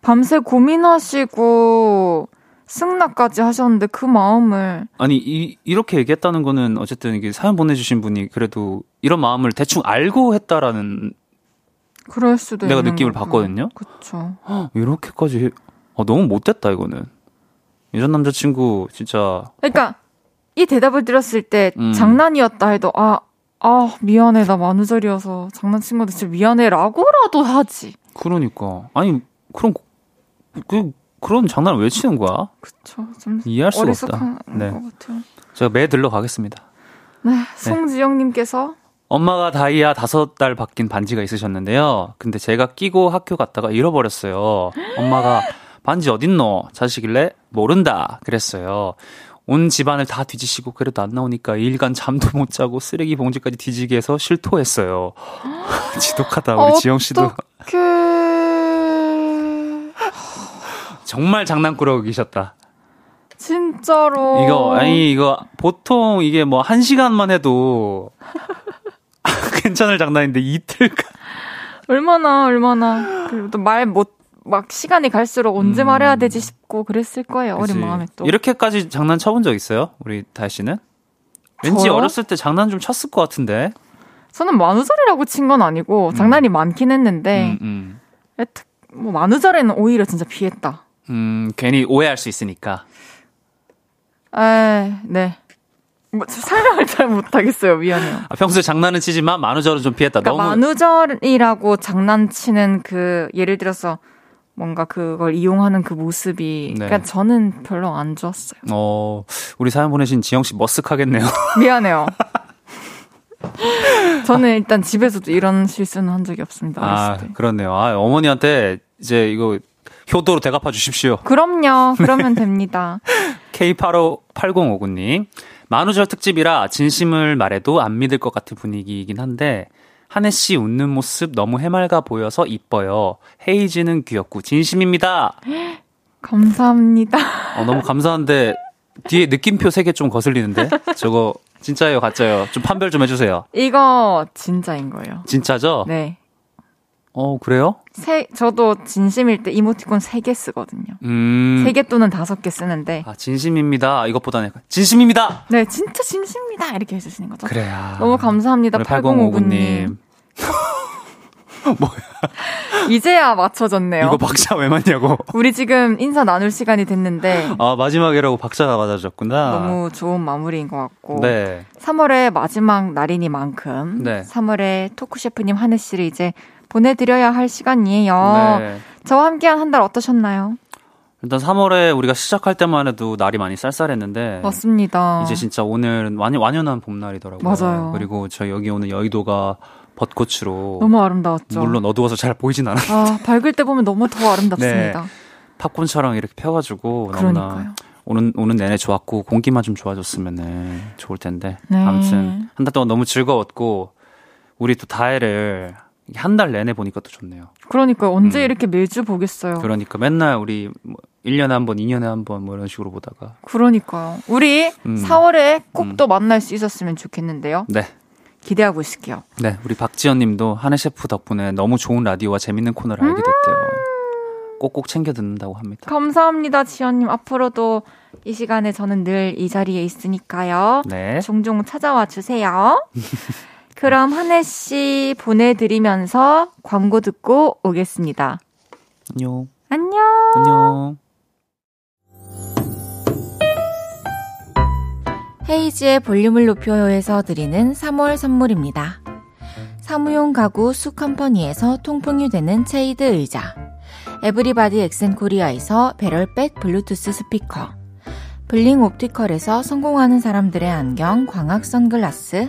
밤새 고민하시고, 승낙까지 하셨는데 그 마음을, 아니, 이, 이렇게 얘기했다는 거는 어쨌든 이게 사연 보내주신 분이 그래도 이런 마음을 대충 알고 했다라는 그럴 수도 내가 느낌을 거고. 받거든요. 그쵸. 헉, 이렇게까지. 해- 어, 너무 못됐다, 이거는. 예전 남자친구, 진짜. 그러니까 이 대답을 들었을 때 음. 장난이었다 해도 아, 아 미안해 나 만우절이어서 장난친 건데 진짜 미안해라고라도 하지. 그러니까. 아니, 그런, 그, 그런 장난을 왜 치는 거야? 그쵸. 좀 이해할 수가 없다. 네. 것 같아요. 제가 매 들러 가겠습니다. 네, 송지영님께서 엄마가 다이아 다섯 달 바뀐 반지가 있으셨는데요. 근데 제가 끼고 학교 갔다가 잃어버렸어요. 엄마가 반지 어딨노? 자식일래? 모른다. 그랬어요. 온 집안을 다 뒤지시고 그래도 안 나오니까 일간 잠도 못 자고 쓰레기 봉지까지 뒤지게 해서 실토했어요. 지독하다 우리 지영 씨도. 정말 장난꾸러기 계셨다. 진짜로. 이거 아니 이거 보통 이게 뭐 한 시간만 해도 괜찮을 장난인데 이틀간 얼마나 얼마나 그래도 말못 막 시간이 갈수록 언제 음. 말해야 되지 싶고 그랬을 거예요. 어린 그치. 마음에 또. 이렇게까지 장난 쳐본 적 있어요? 우리 다혜 씨는? 왠지 저요? 어렸을 때 장난 좀 쳤을 것 같은데. 저는 만우절이라고 친 건 아니고 장난이 많긴 했는데 음, 음. 뭐 만우절에는 오히려 진짜 피했다. 음, 괜히 오해할 수 있으니까. 에, 네. 뭐 설명을 잘 못하겠어요. 미안해요. 아, 평소에 장난은 치지만 만우절은 좀 피했다. 그러니까 너무 만우절이라고 장난치는 그 예를 들어서 뭔가 그걸 이용하는 그 모습이 네. 그러니까 저는 별로 안 좋았어요. 어, 우리 사연 보내신 지영 씨 머쓱하겠네요. 미안해요. 저는 일단 집에서도 이런 실수는 한 적이 없습니다. 아, 때. 그렇네요. 아, 어머니한테 이제 이거 효도로 대갚아 주십시오. 그럼요. 그러면 됩니다. K858059님. 만우절 특집이라 진심을 말해도 안 믿을 것 같은 분위기이긴 한데, 한혜 씨 웃는 모습 너무 해맑아 보여서 이뻐요. 헤이즈는 귀엽고 진심입니다. 감사합니다. 어, 너무 감사한데, 뒤에 느낌표 3개 좀 거슬리는데? 저거, 진짜예요, 가짜예요? 좀 판별 좀 해주세요. 이거 진짜인 거예요. 진짜죠? 네. 어, 그래요? 세, 저도 진심일 때 이모티콘 3개 쓰거든요. 음. 3개 또는 5개 쓰는데, 아, 진심입니다. 이것보다는 약간, 진심입니다! 네, 진짜 진심입니다. 이렇게 해주시는 거죠. 그래야. 너무 감사합니다. 우리 8059님. 8059님. 이제야 맞춰졌네요. 이거 박자 왜 맞냐고. 우리 지금 인사 나눌 시간이 됐는데, 아, 마지막이라고 박자가 맞아졌구나. 너무 좋은 마무리인 것 같고. 네. 3월의 마지막 날이니만큼 네. 3월에 토크 셰프님 한혜 씨를 이제 보내드려야 할 시간이에요. 네. 저와 함께한 한 달 어떠셨나요? 일단 3월에 우리가 시작할 때만 해도 날이 많이 쌀쌀했는데 맞습니다. 네. 이제 진짜 오늘은 완, 완연한 봄날이더라고요. 맞아요. 그리고 저 여기 오는 여의도가 벚꽃으로 너무 아름다웠죠. 물론 어두워서 잘 보이진 않아. 아, 밝을 때 보면 너무 더 아름답습니다. 팝콘처럼 이렇게 펴가지고. 너무나 오는 오는 내내 좋았고 공기만 좀 좋아졌으면 좋을 텐데 네. 아무튼 한 달 동안 너무 즐거웠고 우리 또 다혜를 한 달 내내 보니까 또 좋네요. 그러니까요. 언제 음. 이렇게 매주 보겠어요. 그러니까 맨날 우리 뭐 1년에 한 번, 2년에 한 번 뭐 이런 식으로 보다가 그러니까요. 우리 음. 4월에 꼭 음. 또 만날 수 있었으면 좋겠는데요. 네. 기대하고 있을게요. 네, 우리 박지연 님도 한혜 셰프 덕분에 너무 좋은 라디오와 재밌는 코너를 알게 됐대요. 꼭꼭 챙겨 듣는다고 합니다. 감사합니다, 지연 님. 앞으로도 이 시간에 저는 늘 이 자리에 있으니까요. 네. 종종 찾아와 주세요. 그럼 한해 씨 보내드리면서 광고 듣고 오겠습니다. 안녕. 안녕. 안녕. 헤이즈의 볼륨을 높여요에서 드리는 3월 선물입니다. 사무용 가구 수컴퍼니에서 통풍이 되는 체이드 의자 에브리바디 엑센코리아에서 배럴백 블루투스 스피커 블링 옵티컬에서 성공하는 사람들의 안경 광학 선글라스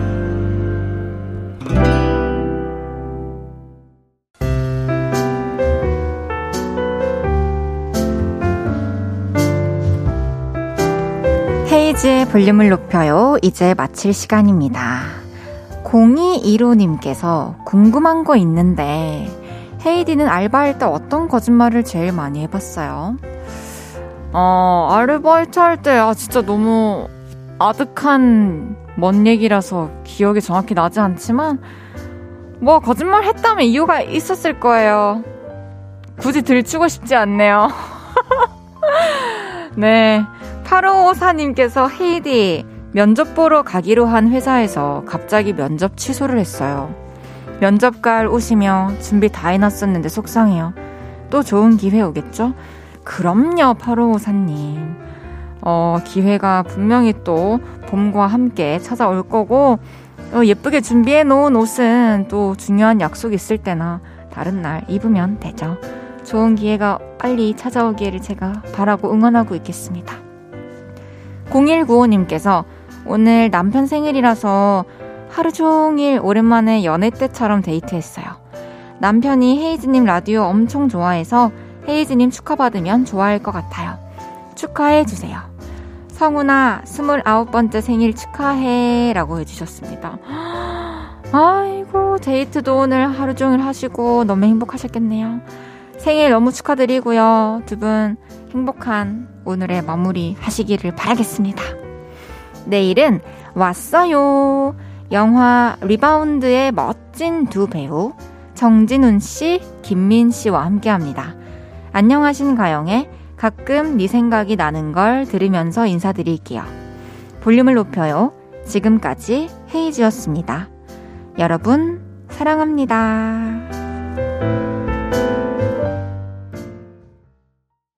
헤이즈의 볼륨을 높여요. 이제 마칠 시간입니다. 0215님께서 궁금한 거 있는데, 헤이디는 알바할 때 어떤 거짓말을 제일 많이 해봤어요? 어, 아르바이트 할 때, 아, 진짜 너무 아득한 먼 얘기라서 기억이 정확히 나지 않지만, 뭐, 거짓말 했다면 이유가 있었을 거예요. 굳이 들추고 싶지 않네요. 네. 8554님께서 헤이디, 면접 보러 가기로 한 회사에서 갑자기 면접 취소를 했어요. 면접 갈 오시며 준비 다 해놨었는데 속상해요. 또 좋은 기회 오겠죠? 그럼요, 8554님. 어, 기회가 분명히 또 봄과 함께 찾아올 거고, 어, 예쁘게 준비해 놓은 옷은 또 중요한 약속 있을 때나 다른 날 입으면 되죠. 좋은 기회가 빨리 찾아오기를 제가 바라고 응원하고 있겠습니다. 0195님께서 오늘 남편 생일이라서 하루 종일 오랜만에 연애 때처럼 데이트했어요. 남편이 헤이즈님 라디오 엄청 좋아해서 헤이즈님 축하받으면 좋아할 것 같아요. 축하해주세요. 성훈아, 29번째 생일 축하해. 라고 해주셨습니다. 아이고, 데이트도 오늘 하루 종일 하시고 너무 행복하셨겠네요. 생일 너무 축하드리고요. 두 분 행복한 오늘의 마무리 하시기를 바라겠습니다. 내일은 왔어요. 영화 리바운드의 멋진 두 배우 정진운 씨, 김민 씨와 함께 합니다. 안녕하신가영의 가끔 네 생각이 나는 걸 들으면서 인사드릴게요. 볼륨을 높여요. 지금까지 헤이즈였습니다. 여러분, 사랑합니다.